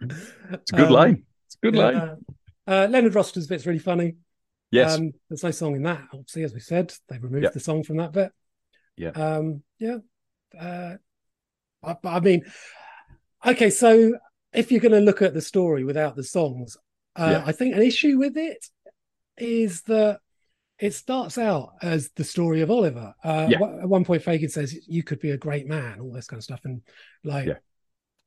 It's a good Um, line. It's a good Yeah. line. Uh, Leonard Rossiter's bit's really funny. Yes. Um, there's no song in that, obviously, as we said. They removed Yeah. the song from that bit. Yeah. Um, yeah. Uh, I, I mean, okay, so if you're going to look at the story without the songs, uh, Yeah. I think an issue with it is that it starts out as the story of Oliver. Uh, Yeah. At one point, Fagin says, You could be a great man, all this kind of stuff. And like, Yeah.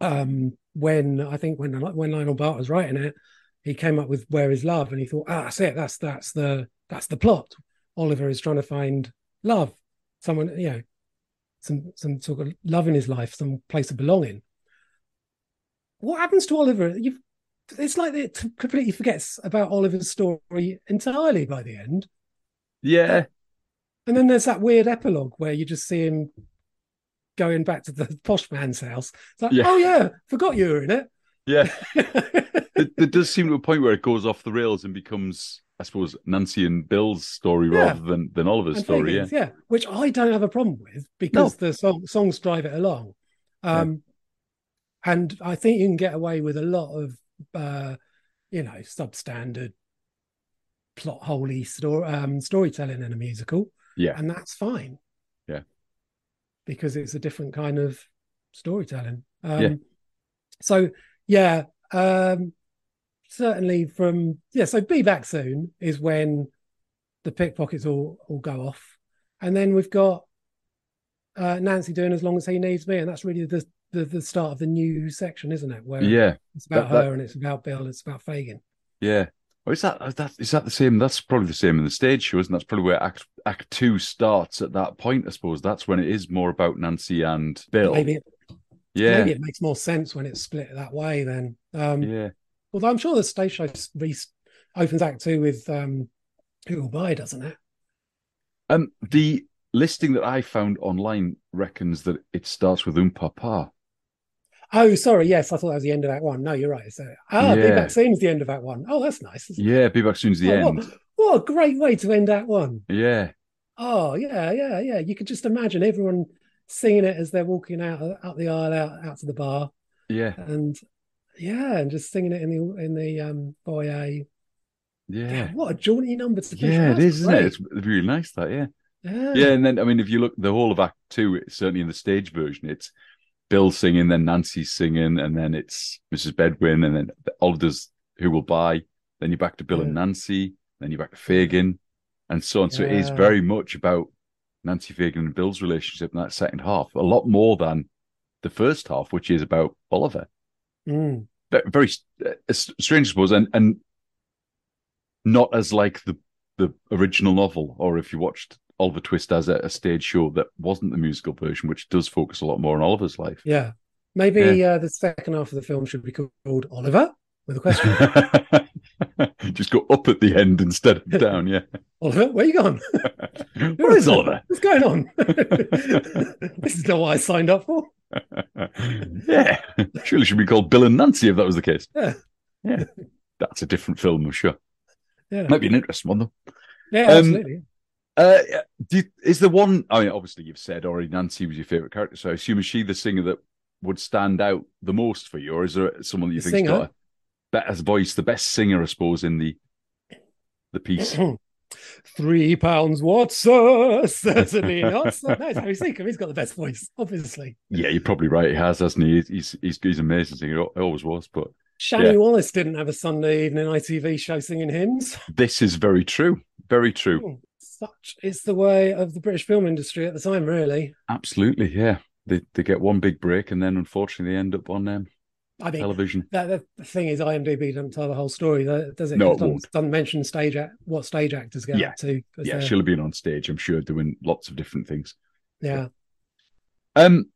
um, when I think when when Lionel Bart was writing it, he came up with "Where Is Love," and he thought, "Ah, that's it. That's that's the that's the plot." Oliver is trying to find love, someone you know, some some sort of love in his life, some place of belonging. What happens to Oliver? You, it's like it completely forgets about Oliver's story entirely by the end, yeah. and then there's that weird epilogue where you just see him going back to the posh man's house. It's like, Yeah. oh yeah, forgot you were in it. Yeah. It, it does seem to a point where it goes off the rails and becomes, I suppose, Nancy and Bill's story Yeah. rather than, than Oliver's And story. Yeah. Fagin's, yeah, which I don't have a problem with because the song, songs drive it along. Um, And I think you can get away with a lot of, uh, you know, substandard plot holy story, um, storytelling in a musical. Yeah. And that's fine. Yeah. Because it's a different kind of storytelling. Um, Yeah. So, yeah, um, certainly from, yeah, so Be Back Soon is when the pickpockets all, all go off. And then we've got uh, Nancy doing As Long as He Needs Me. And that's really the, the, the start of the new section, isn't it? Where Yeah. it's about That- that- her and it's about Bill, it's about Fagin. Yeah. Oh, is that, is that is that the same? That's probably the same in the stage show, isn't it? That's probably where Act Act Two starts at that point. I suppose that's when it is more about Nancy and Bill. Maybe it, yeah, maybe it makes more sense when it's split that way then. Um, yeah, Although I'm sure the stage show re- opens Act Two with um, Who Will Buy, doesn't it? Um, the listing that I found online reckons that it starts with Um Papa. Oh, sorry. Yes, I thought that was the end of that one. No, you're right. So, ah, Be Yeah. Back Soon's the end of that one. Oh, that's nice. Yeah, be back soon's the Oh, end. What, what a great way to end that one. Yeah, Oh, yeah, yeah, yeah. You could just imagine everyone singing it as they're walking out out the aisle, out out to the bar, yeah, and yeah, and just singing it in the in the um, foyer. yeah, yeah What a jaunty number to finish. yeah. It is, isn't it? It's really nice. That yeah. yeah. Yeah, and then I mean, if you look the whole of Act Two, it's certainly in the stage version, it's Bill singing, then Nancy's singing, and then it's Mrs. Bedwin, and then the Oliver's Who Will Buy. Then you're back to Bill and Nancy, then you're back to Fagin, and so on. So it is very much about Nancy Fagin and Bill's relationship in that second half, a lot more than the first half, which is about Oliver. Mm. Very uh, strange, I suppose, and and not as like the the original novel, or if you watched Oliver Twist as a, a stage show that wasn't the musical version, which does focus a lot more on Oliver's life. Yeah. Maybe uh, the second half of the film should be called Oliver with a question. Just go up at the end instead of down. Yeah. Oliver, where you gone? Where is Oliver? What's going on? this is not what I signed up for. yeah. Surely should be called Bill and Nancy if that was the case. Yeah. Yeah. That's a different film, I'm sure. Yeah. Might be an interesting one though. Yeah, Um, absolutely. Uh, do you, is the one? I mean, obviously you've said already Nancy was your favorite character, so I assume is she the singer that would stand out the most for you, or is there someone that you think's singer? got a better voice, the best singer, I suppose, in the the piece? Three pounds what, sir? Certainly not. So, it's Harry Secombe. He's got the best voice, obviously. yeah, you're probably right. He has, hasn't he? He's he's he's amazing singer. He always was, but Shani Yeah. Wallis didn't have a Sunday evening ITV show singing hymns. this is very true. Very true. Such is the way of the British film industry at the time, really. Absolutely, yeah. They they get one big break, and then unfortunately they end up on um, I mean, television. that, the thing is, IMDb doesn't tell the whole story, does it? No, it doesn't, doesn't mention stage act, what stage actors get Yeah. up to. Yeah, she'll have been on stage, I'm sure, doing lots of different things. yeah. Um,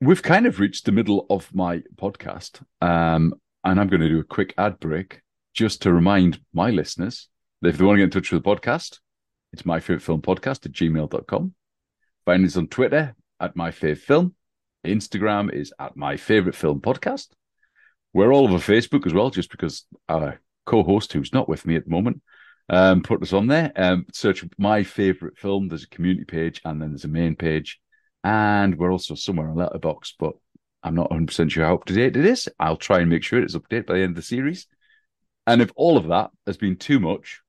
we've kind of reached the middle of my podcast, um, and I'm going to do a quick ad break just to remind my listeners that if they want to get in touch with the podcast, it's my favorite film podcast at gmail.com. Find us on Twitter at my favorite film. Instagram is at my favorite film podcast. We're all over Facebook as well, just because our co-host, who's not with me at the moment, Um, put us on there. Um, search my favorite film. There's a community page and then there's a main page. And we're also somewhere on Letterboxd, but I'm not 100% sure how up to date it is. I'll try and make sure it's up to date by the end of the series. And if all of that has been too much,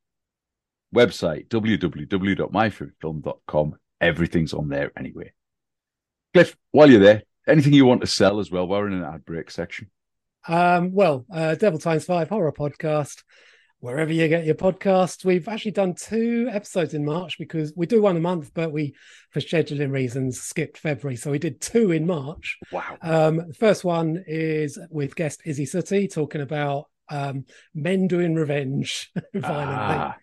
website www.myfavoritefilm.com. Everything's on there anyway. Cliff, while you're there, anything you want to sell as well? We're in an ad break section. Um, well, uh, Devil Times Five horror podcast, wherever you get your podcasts. We've actually done two episodes in March because we do one a month, but we, for scheduling reasons, skipped February. So we did two in March. Wow. Um, the first one is with guest Izzy Sooty talking about um, men doing revenge violently. Ah,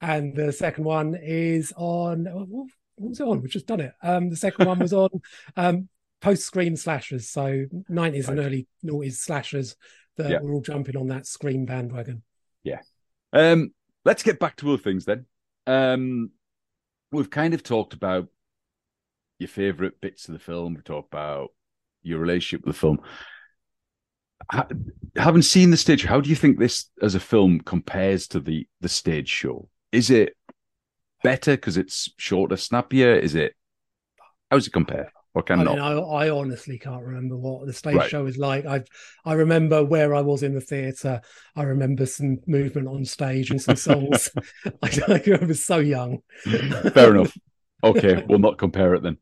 And the second one is on what was it on? We've just done it. Um, the second one was on um, post Scream slashers, so nineties and early noughties slashers that Yeah. were all jumping on that Scream bandwagon. Yeah. Um, let's get back to other things then. Um, we've kind of talked about your favorite bits of the film. We talked about your relationship with the film. Ha- having seen the stage, how do you think this as a film compares to the the stage show? Is it better because it's shorter, snappier? Is it how does it compare? Or I, can mean. I, I honestly can't remember what the stage Right. show is like. I I remember where I was in the theatre. I remember some movement on stage and some songs. I, I was so young. Fair enough. Okay, we'll not compare it then.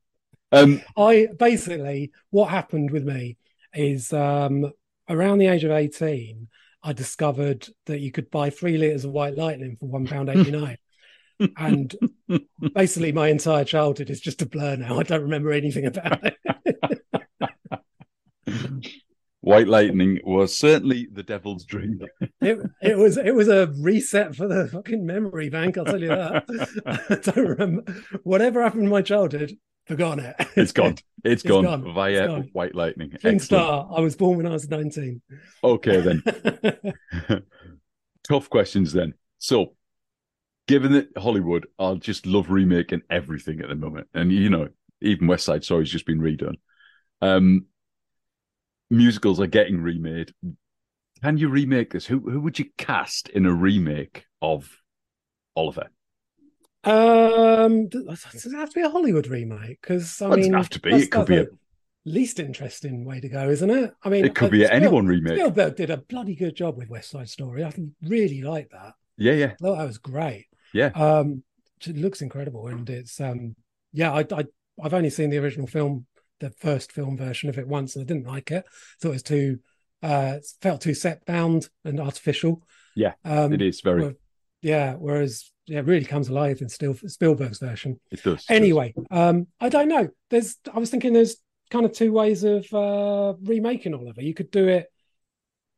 Um, I basically what happened with me is um around the age of 18 I discovered that you could buy three liters of white lightning for one pound hmm. 89 and basically my entire childhood is just a blur now. I don't remember anything about it. White Lightning was certainly the devil's dream. it, it was it was a reset for the fucking memory bank I'll tell you that. I don't remember whatever happened in my childhood forgotten it It's gone. It's It's gone, gone. via It's gone. White Lightning. King Star I was born when I was 19 Okay, then. Tough questions then. So, given that Hollywood are just love remaking everything at the moment, and you know, even West Side Story's just been redone. Um, musicals are getting remade. Can you remake this? Who who would you cast in a remake of Oliver? Um, does it have to be a Hollywood remake? Because I Well, it mean, doesn't have to be. It could be a- least interesting way to go, isn't it? I mean, It could uh, be Spiel- anyone remake. Spielberg did a bloody good job with West Side Story. I really like that. Yeah, yeah, I thought that was great. Yeah. Um, it looks incredible, and it's um, yeah. I, I I've only seen the original film, the first film version of it once, and I didn't like it. Thought it was too, uh, felt too set bound and artificial. Yeah, um, it is very. well, yeah. Whereas, it really comes alive in still Spielberg's version. It does. it does. Anyway, um, I don't know. There's, I was thinking, there's kind of two ways of uh, remaking Oliver. You could do it,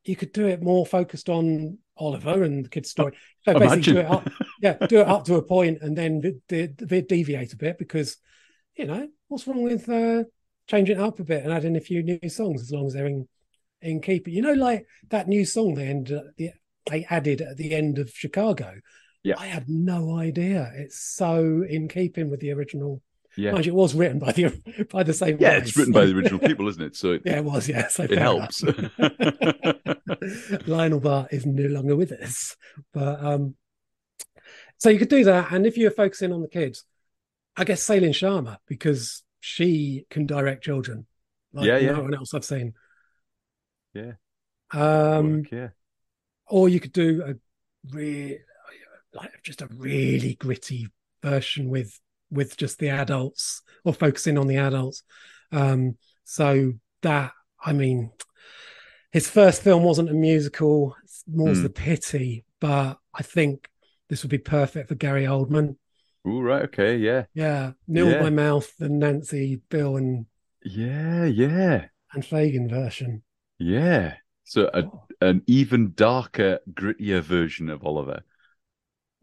you could do it more focused on Oliver and the kid's story. So basically, do it up, yeah, do it up to a point and then de- de- de- deviate a bit because, you know, what's wrong with uh, changing it up a bit and adding a few new songs as long as they're in in keeping. You know, like that new song they ended they added at the end of Chicago. Yeah. I had no idea. It's so in keeping with the original. Yeah, Mind you, it was written by the by the same. yeah, guys. it's written by the original people, isn't it? So it, yeah, it was. Yeah, so it helps. Lionel Bart is no longer with us, but um, so you could do that, and if you're focusing on the kids, I guess Celine Sciamma because she can direct children. Like Yeah, yeah. No one else I've seen. Yeah. Um, Work, yeah. or you could do a real like just a really gritty version with with just the adults or focusing on the adults um so that i mean his first film wasn't a musical it's more's Hmm. the pity but i think this would be perfect for gary oldman Oh right. Okay. Yeah. yeah neil Yeah. my mouth and nancy bill and Yeah. Yeah. and Fagin version Yeah. So a, an even darker, grittier version of Oliver,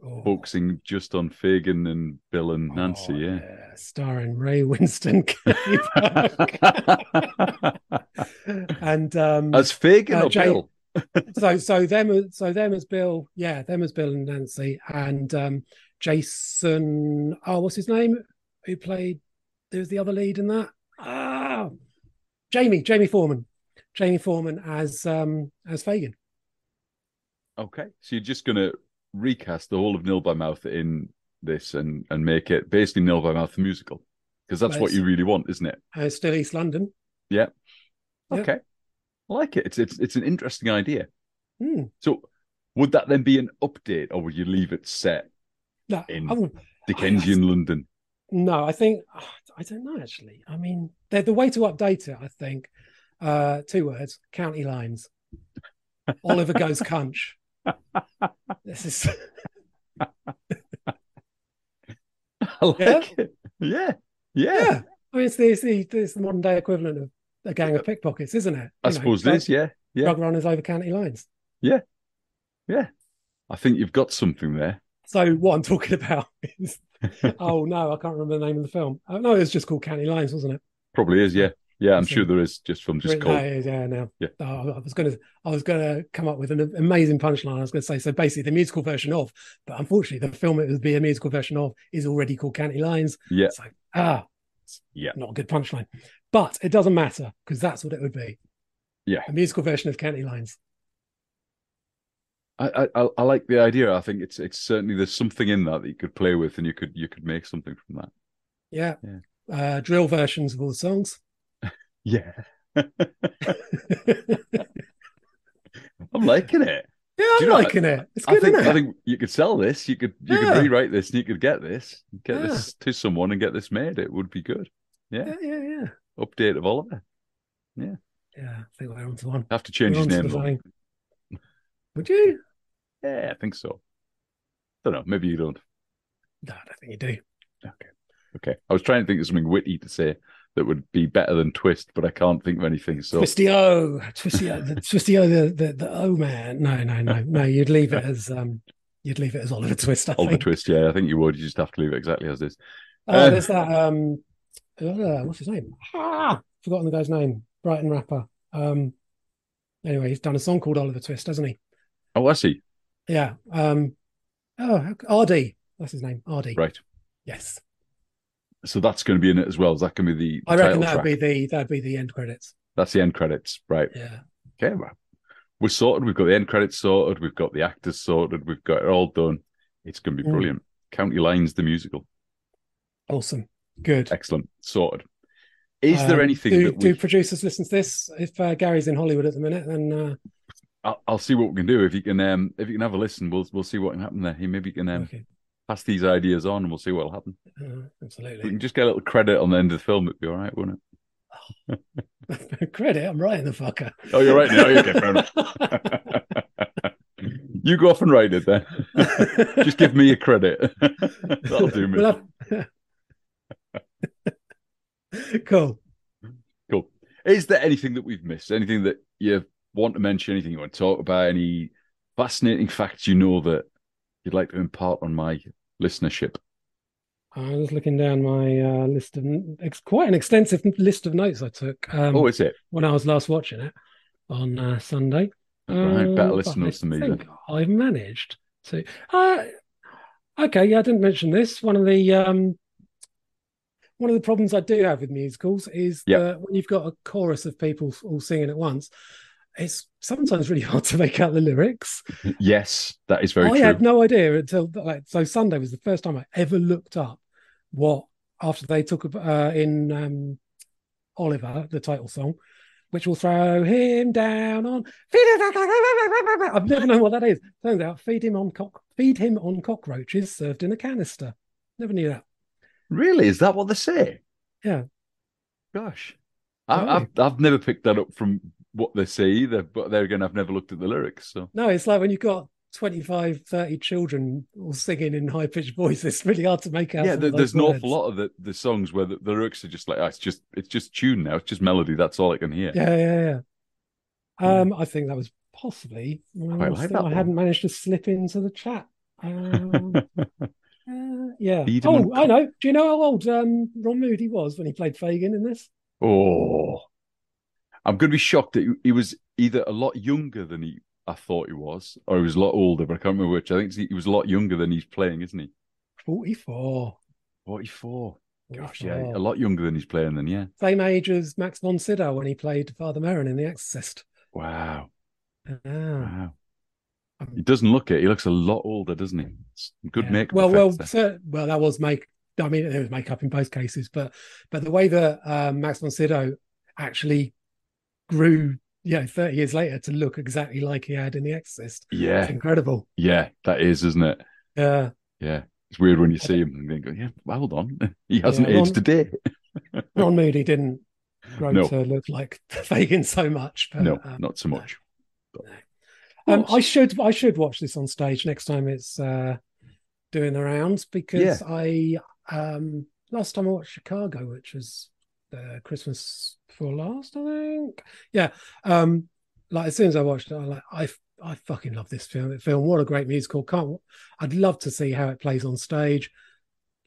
Oh. focusing just on Fagin and Bill and Nancy. Oh, yeah. starring ray winstone and um As Fagin Uh, or Jay- Bill? so so them so them as Bill, yeah, them as Bill and Nancy, and um Jason. Oh, what's his name? Who played? Was the other lead in that. Ah, Jamie, Jamie Foreman, Jamie Foreman as um as Fagin. Okay. So you're just gonna recast the whole of Nil by Mouth in this and and make it basically Nil by Mouth the musical? Because that's what you really want, isn't it? Uh, still East London. Yeah. Yeah. Okay. I like it. It's it's it's an interesting idea. Hmm. So would that then be an update or would you leave it set No, In- Dickensian London? no, I think I don't know actually. I mean, the, the way to update it, I think, uh, two words: county lines. Oliver goes cunch. This is I like it. Yeah. Yeah. yeah. I mean, it's the, it's the it's the modern day equivalent of a gang of pickpockets, isn't it? I know, suppose it drug- is, yeah. Yeah. Drug runners over county lines. Yeah. Yeah. I think you've got something there. So what I'm talking about is, oh no, I can't remember the name of the film. Oh, no, it was just called County Lines, wasn't it? Probably is, yeah. Yeah, I'm So- sure there is just from just cold. is, yeah, now. Yeah. Oh, I was gonna, I was gonna come up with an amazing punchline. I was gonna say, so basically, the musical version of, but unfortunately, the film it would be a musical version of is already called County Lines. Yeah. So ah, Yeah. not a good punchline, but it doesn't matter because that's what it would be. Yeah. a musical version of County Lines. I, I I like the idea. I think it's it's certainly there's something in that that you could play with and you could you could make something from that. Yeah. Yeah. Uh, drill versions of all the songs. Yeah. yeah, I'm liking it. Yeah, I'm you know, liking it. It's I good, think isn't it? I think you could sell this. You could you Yeah. could rewrite this and you could get this, get Yeah. this to someone and get this made. It would be good. yeah, yeah, yeah. Update of Oliver. Yeah, yeah. I think we're on to one. Have to change We're his name. though. Would you? Yeah, I think so. I don't know. Maybe you don't. No, I don't think you do. Okay. Okay. I was trying to think of something witty to say that would be better than twist, but I can't think of anything. So Twisty O, Twisty O, the Twisty O, the, the the O man. No, no, no, no. You'd leave it as um, you'd leave it as Oliver Twist. I Oliver think. Twist, yeah, I think you would. You just have to leave it exactly as it is. Oh, Uh, there's that. Um, uh, what's his name? Ah, forgotten the guy's name. Brighton rapper. Um, anyway, he's done a song called Oliver Twist, hasn't he? Oh, I see. Yeah. Um, oh, ArrDee. That's his name. ArrDee. Right. Yes. So that's going to be in it as well. Is that going to be the I reckon that'd track? be the that'd be the end credits. That's the end credits, right? Yeah. Okay, well, we're sorted. We've got the end credits sorted. We've got the actors sorted. We've got it all done. It's going to be Mm. brilliant. County Lines, the musical, Awesome. Good. excellent, sorted. Is there Um, anything do, that do producers listen to this? If uh, Gary's in Hollywood at the minute, then uh, I'll, I'll see what we can do. If you can, um, if you can have a listen, we'll we'll see what can happen there. He maybe can um, okay. Pass these ideas on, and we'll see what'll happen. Uh, We can just get a little credit on the end of the film. It'd be all right, wouldn't it? Credit. I'm writing the fucker. Oh, you're right now. Okay, fair enough. you go off and write it then. Just give me a credit. That'll do me. We'll have- cool. Cool. Is there anything that we've missed? Anything that you want to mention? Anything you want to talk about? Any fascinating facts you know that you'd like to impart on my listenership? I was looking down my uh, list of it's quite an extensive list of notes I took um, oh, is it? when I was last watching it on uh, Sunday. Right, better Uh, listen than me I then. think I've managed to. Uh, okay, yeah, I didn't mention this. One of the um, one of the problems I do have with musicals is Yep. that when you've got a chorus of people all singing at once, it's sometimes really hard to make out the lyrics. Yes, that is very I true. had no idea until like so Sunday was the first time I ever looked up what after they took uh, in um, Oliver the title song, which will throw him down on. feed him. I've never known what that is. Turns out, feed him on cock, feed him on cockroaches served in a canister. Never knew that. Really? Is that what they say? Yeah. Gosh. I, I've, I've never picked that up from what they say either, but there again, I've never looked at the lyrics. So No, it's like when you've got 25, 30 children all singing in high pitched voice. It's really hard to make out. yeah, there's an words. awful lot of the, the songs where the, the lyrics are just like, oh, it's just it's just tune now. It's just melody. That's all I can hear. Yeah, yeah, yeah. Um, I think that was possibly Quite like that I one. hadn't managed to slip into the chat. Um, uh, yeah. Oh, I know. Do you know how old um, Ron Moody was when he played Fagin in this? oh, I'm going to be shocked that he, he was either a lot younger than he I thought he was, or he was a lot older. But I can't remember which. I think he was a lot younger than he's playing, isn't he? 44. 44. Gosh, yeah, a lot younger than he's playing. Then yeah. Same age as Max von Sydow when he played Father Merrin in The Exorcist. Wow. Ah. Wow. He doesn't look it. He looks a lot older, doesn't he? It's good Yeah. makeup. Well, well, so, well, that was make. I mean, it was makeup in both cases, but but the way that um, Max von Sydow actually grew, you know, thirty years later to look exactly like he had in The Exorcist, it's yeah, incredible. yeah, that is, isn't it? Yeah, Yeah, it's weird when you see him and you go, "Yeah, well, hold on, he hasn't Yeah, aged a day." Ron Moody didn't grow No. to look like Fagin so much. But, no, um, not so much. Um, I should I should watch this on stage next time it's uh, doing the rounds because I um, last time I watched Chicago, which was uh, Christmas before last, I think. Yeah, um, like as soon as I watched it, I like I I fucking love this film. Film, what a great musical! Can't I'd love to see how it plays on stage.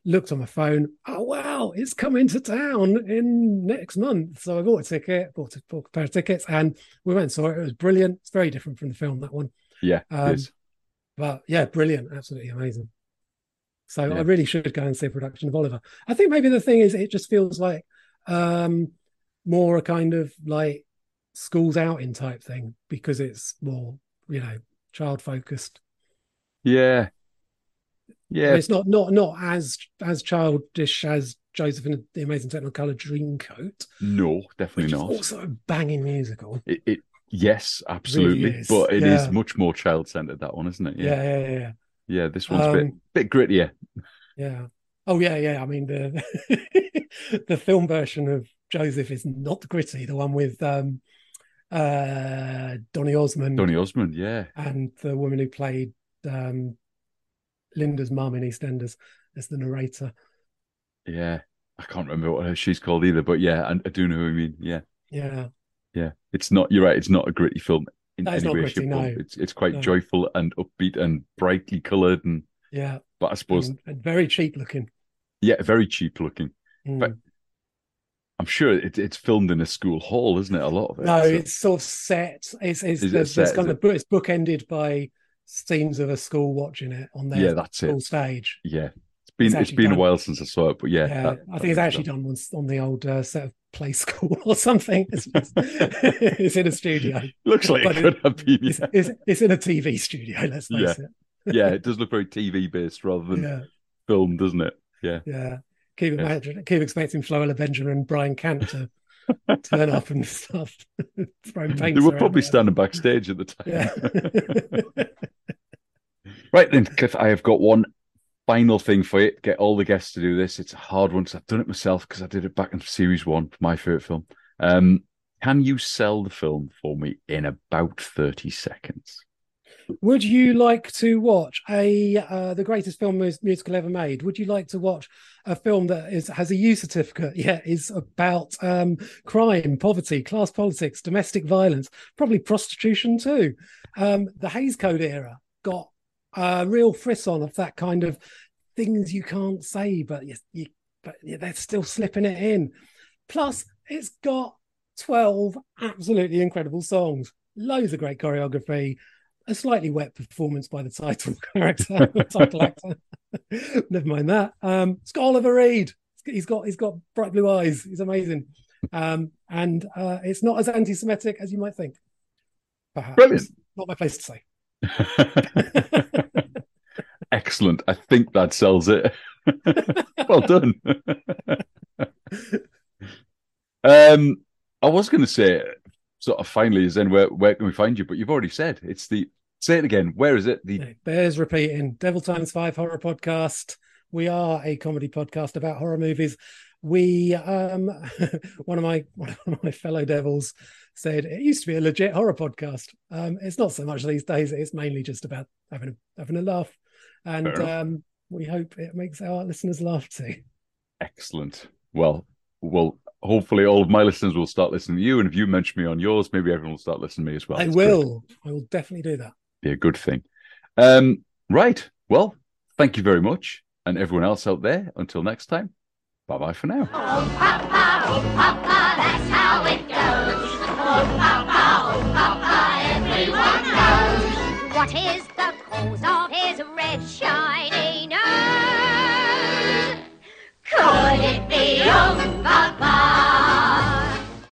Looked on my phone. Oh wow, it's coming to town in next month. So I bought a ticket, bought a, bought a pair of tickets, and we went and saw it. It was brilliant. It's very different from the film that one. Yeah, Um. But yeah, brilliant, absolutely amazing. So Yeah. I really should go and see a production of Oliver. I think maybe the thing is it just feels like um more a kind of like schools outing type thing because it's more, you know, child focused. Yeah, yeah, It's not not not as as childish as Joseph in the Amazing Technicolor Dreamcoat, no, definitely not. also a banging musical. It, it yes, absolutely, is, but it is yeah. much more child centered. That one, isn't it? Yeah, Yeah, yeah, yeah. yeah. This one's a bit Um, bit grittier. Yeah. Oh yeah, yeah. I mean the the film version of Joseph is not gritty. The one with um uh Donny Osmond Donny Osmond, yeah, and the woman who played um Linda's mum in EastEnders as the narrator. yeah. I can't remember what she's called either, but yeah, I, I do know who you mean. Yeah, Yeah. yeah. It's not. You're right. It's not a gritty film in it's any not way, gritty, no. It's it's quite No. joyful and upbeat and brightly coloured, and Yeah. but I suppose And, and very cheap looking. yeah, very cheap looking. Mm. But I'm sure it, it's filmed in a school hall, isn't it? A lot of it. no, So- it's sort of set. It's it's, it set, is kind it? of it's bookended by scenes of a school watching it on their yeah, that's school it. stage. Yeah, it's been It's it's been a while since I saw it, but yeah, Yeah, that- I think it's actually done once on the old uh, set of play school or something. It's, just- it's in a studio. Looks like but it could have been. It's, Yeah. it's, it's in a TV studio. Let's face Yeah. it. Yeah, it does look very TV based rather than Yeah, film, doesn't it? Yeah, yeah. Keep Yeah. imagining, keep expecting Floella Benjamin and Brian Cant to turn up and stuff, throwing paint. they were probably standing backstage at the time. Yeah. right then, Cliff, I have got one final thing for you. Get all the guests to do this. It's a hard one because I've done it myself because I did it back in series one my favorite film. Um, can you sell the film for me in about thirty seconds? Would you like to watch a uh, the greatest film mus- musical ever made? Would you like to watch a film that is has a U certificate? Yeah, is about um, crime, poverty, class politics, domestic violence, probably prostitution too. Um, the Hays Code era got a real frisson of that kind of things you can't say, but you, you but they're still slipping it in. Plus, it's got twelve absolutely incredible songs, loads of great choreography a slightly wet performance by the title character, title actor. Never mind that. Um, it's got Oliver Reed. He's got he's got bright blue eyes. He's amazing, um, and uh, it's not as anti-Semitic as you might think. Perhaps Brilliant. Not my place to say. Excellent. I think that sells it. well done. um, I was going to say, sort of finally, is then where where can we find you? But you've already said it's the. Say it again. Where is it? The bears repeating. Devil Times Five horror podcast. We are a comedy podcast about horror movies. We um one of my one of my fellow devils said it used to be a legit horror podcast. Um it's not so much these days, it's mainly just about having a having a laugh. And um we hope it makes our listeners laugh too. excellent. Well, well. Hopefully, all of my listeners will start listening to you, and if you mention me on yours, maybe everyone will start listening to me as well. I It's great. will. I will definitely do that. be a good thing. Um, right. Well, thank you very much. And everyone else out there, until next time, bye bye for now. Oh, Papa, oh, Papa, that's how it goes. Oh, Papa, oh, Papa, everyone knows. What is the cause of his red shiny nose? Could it be over, Bob?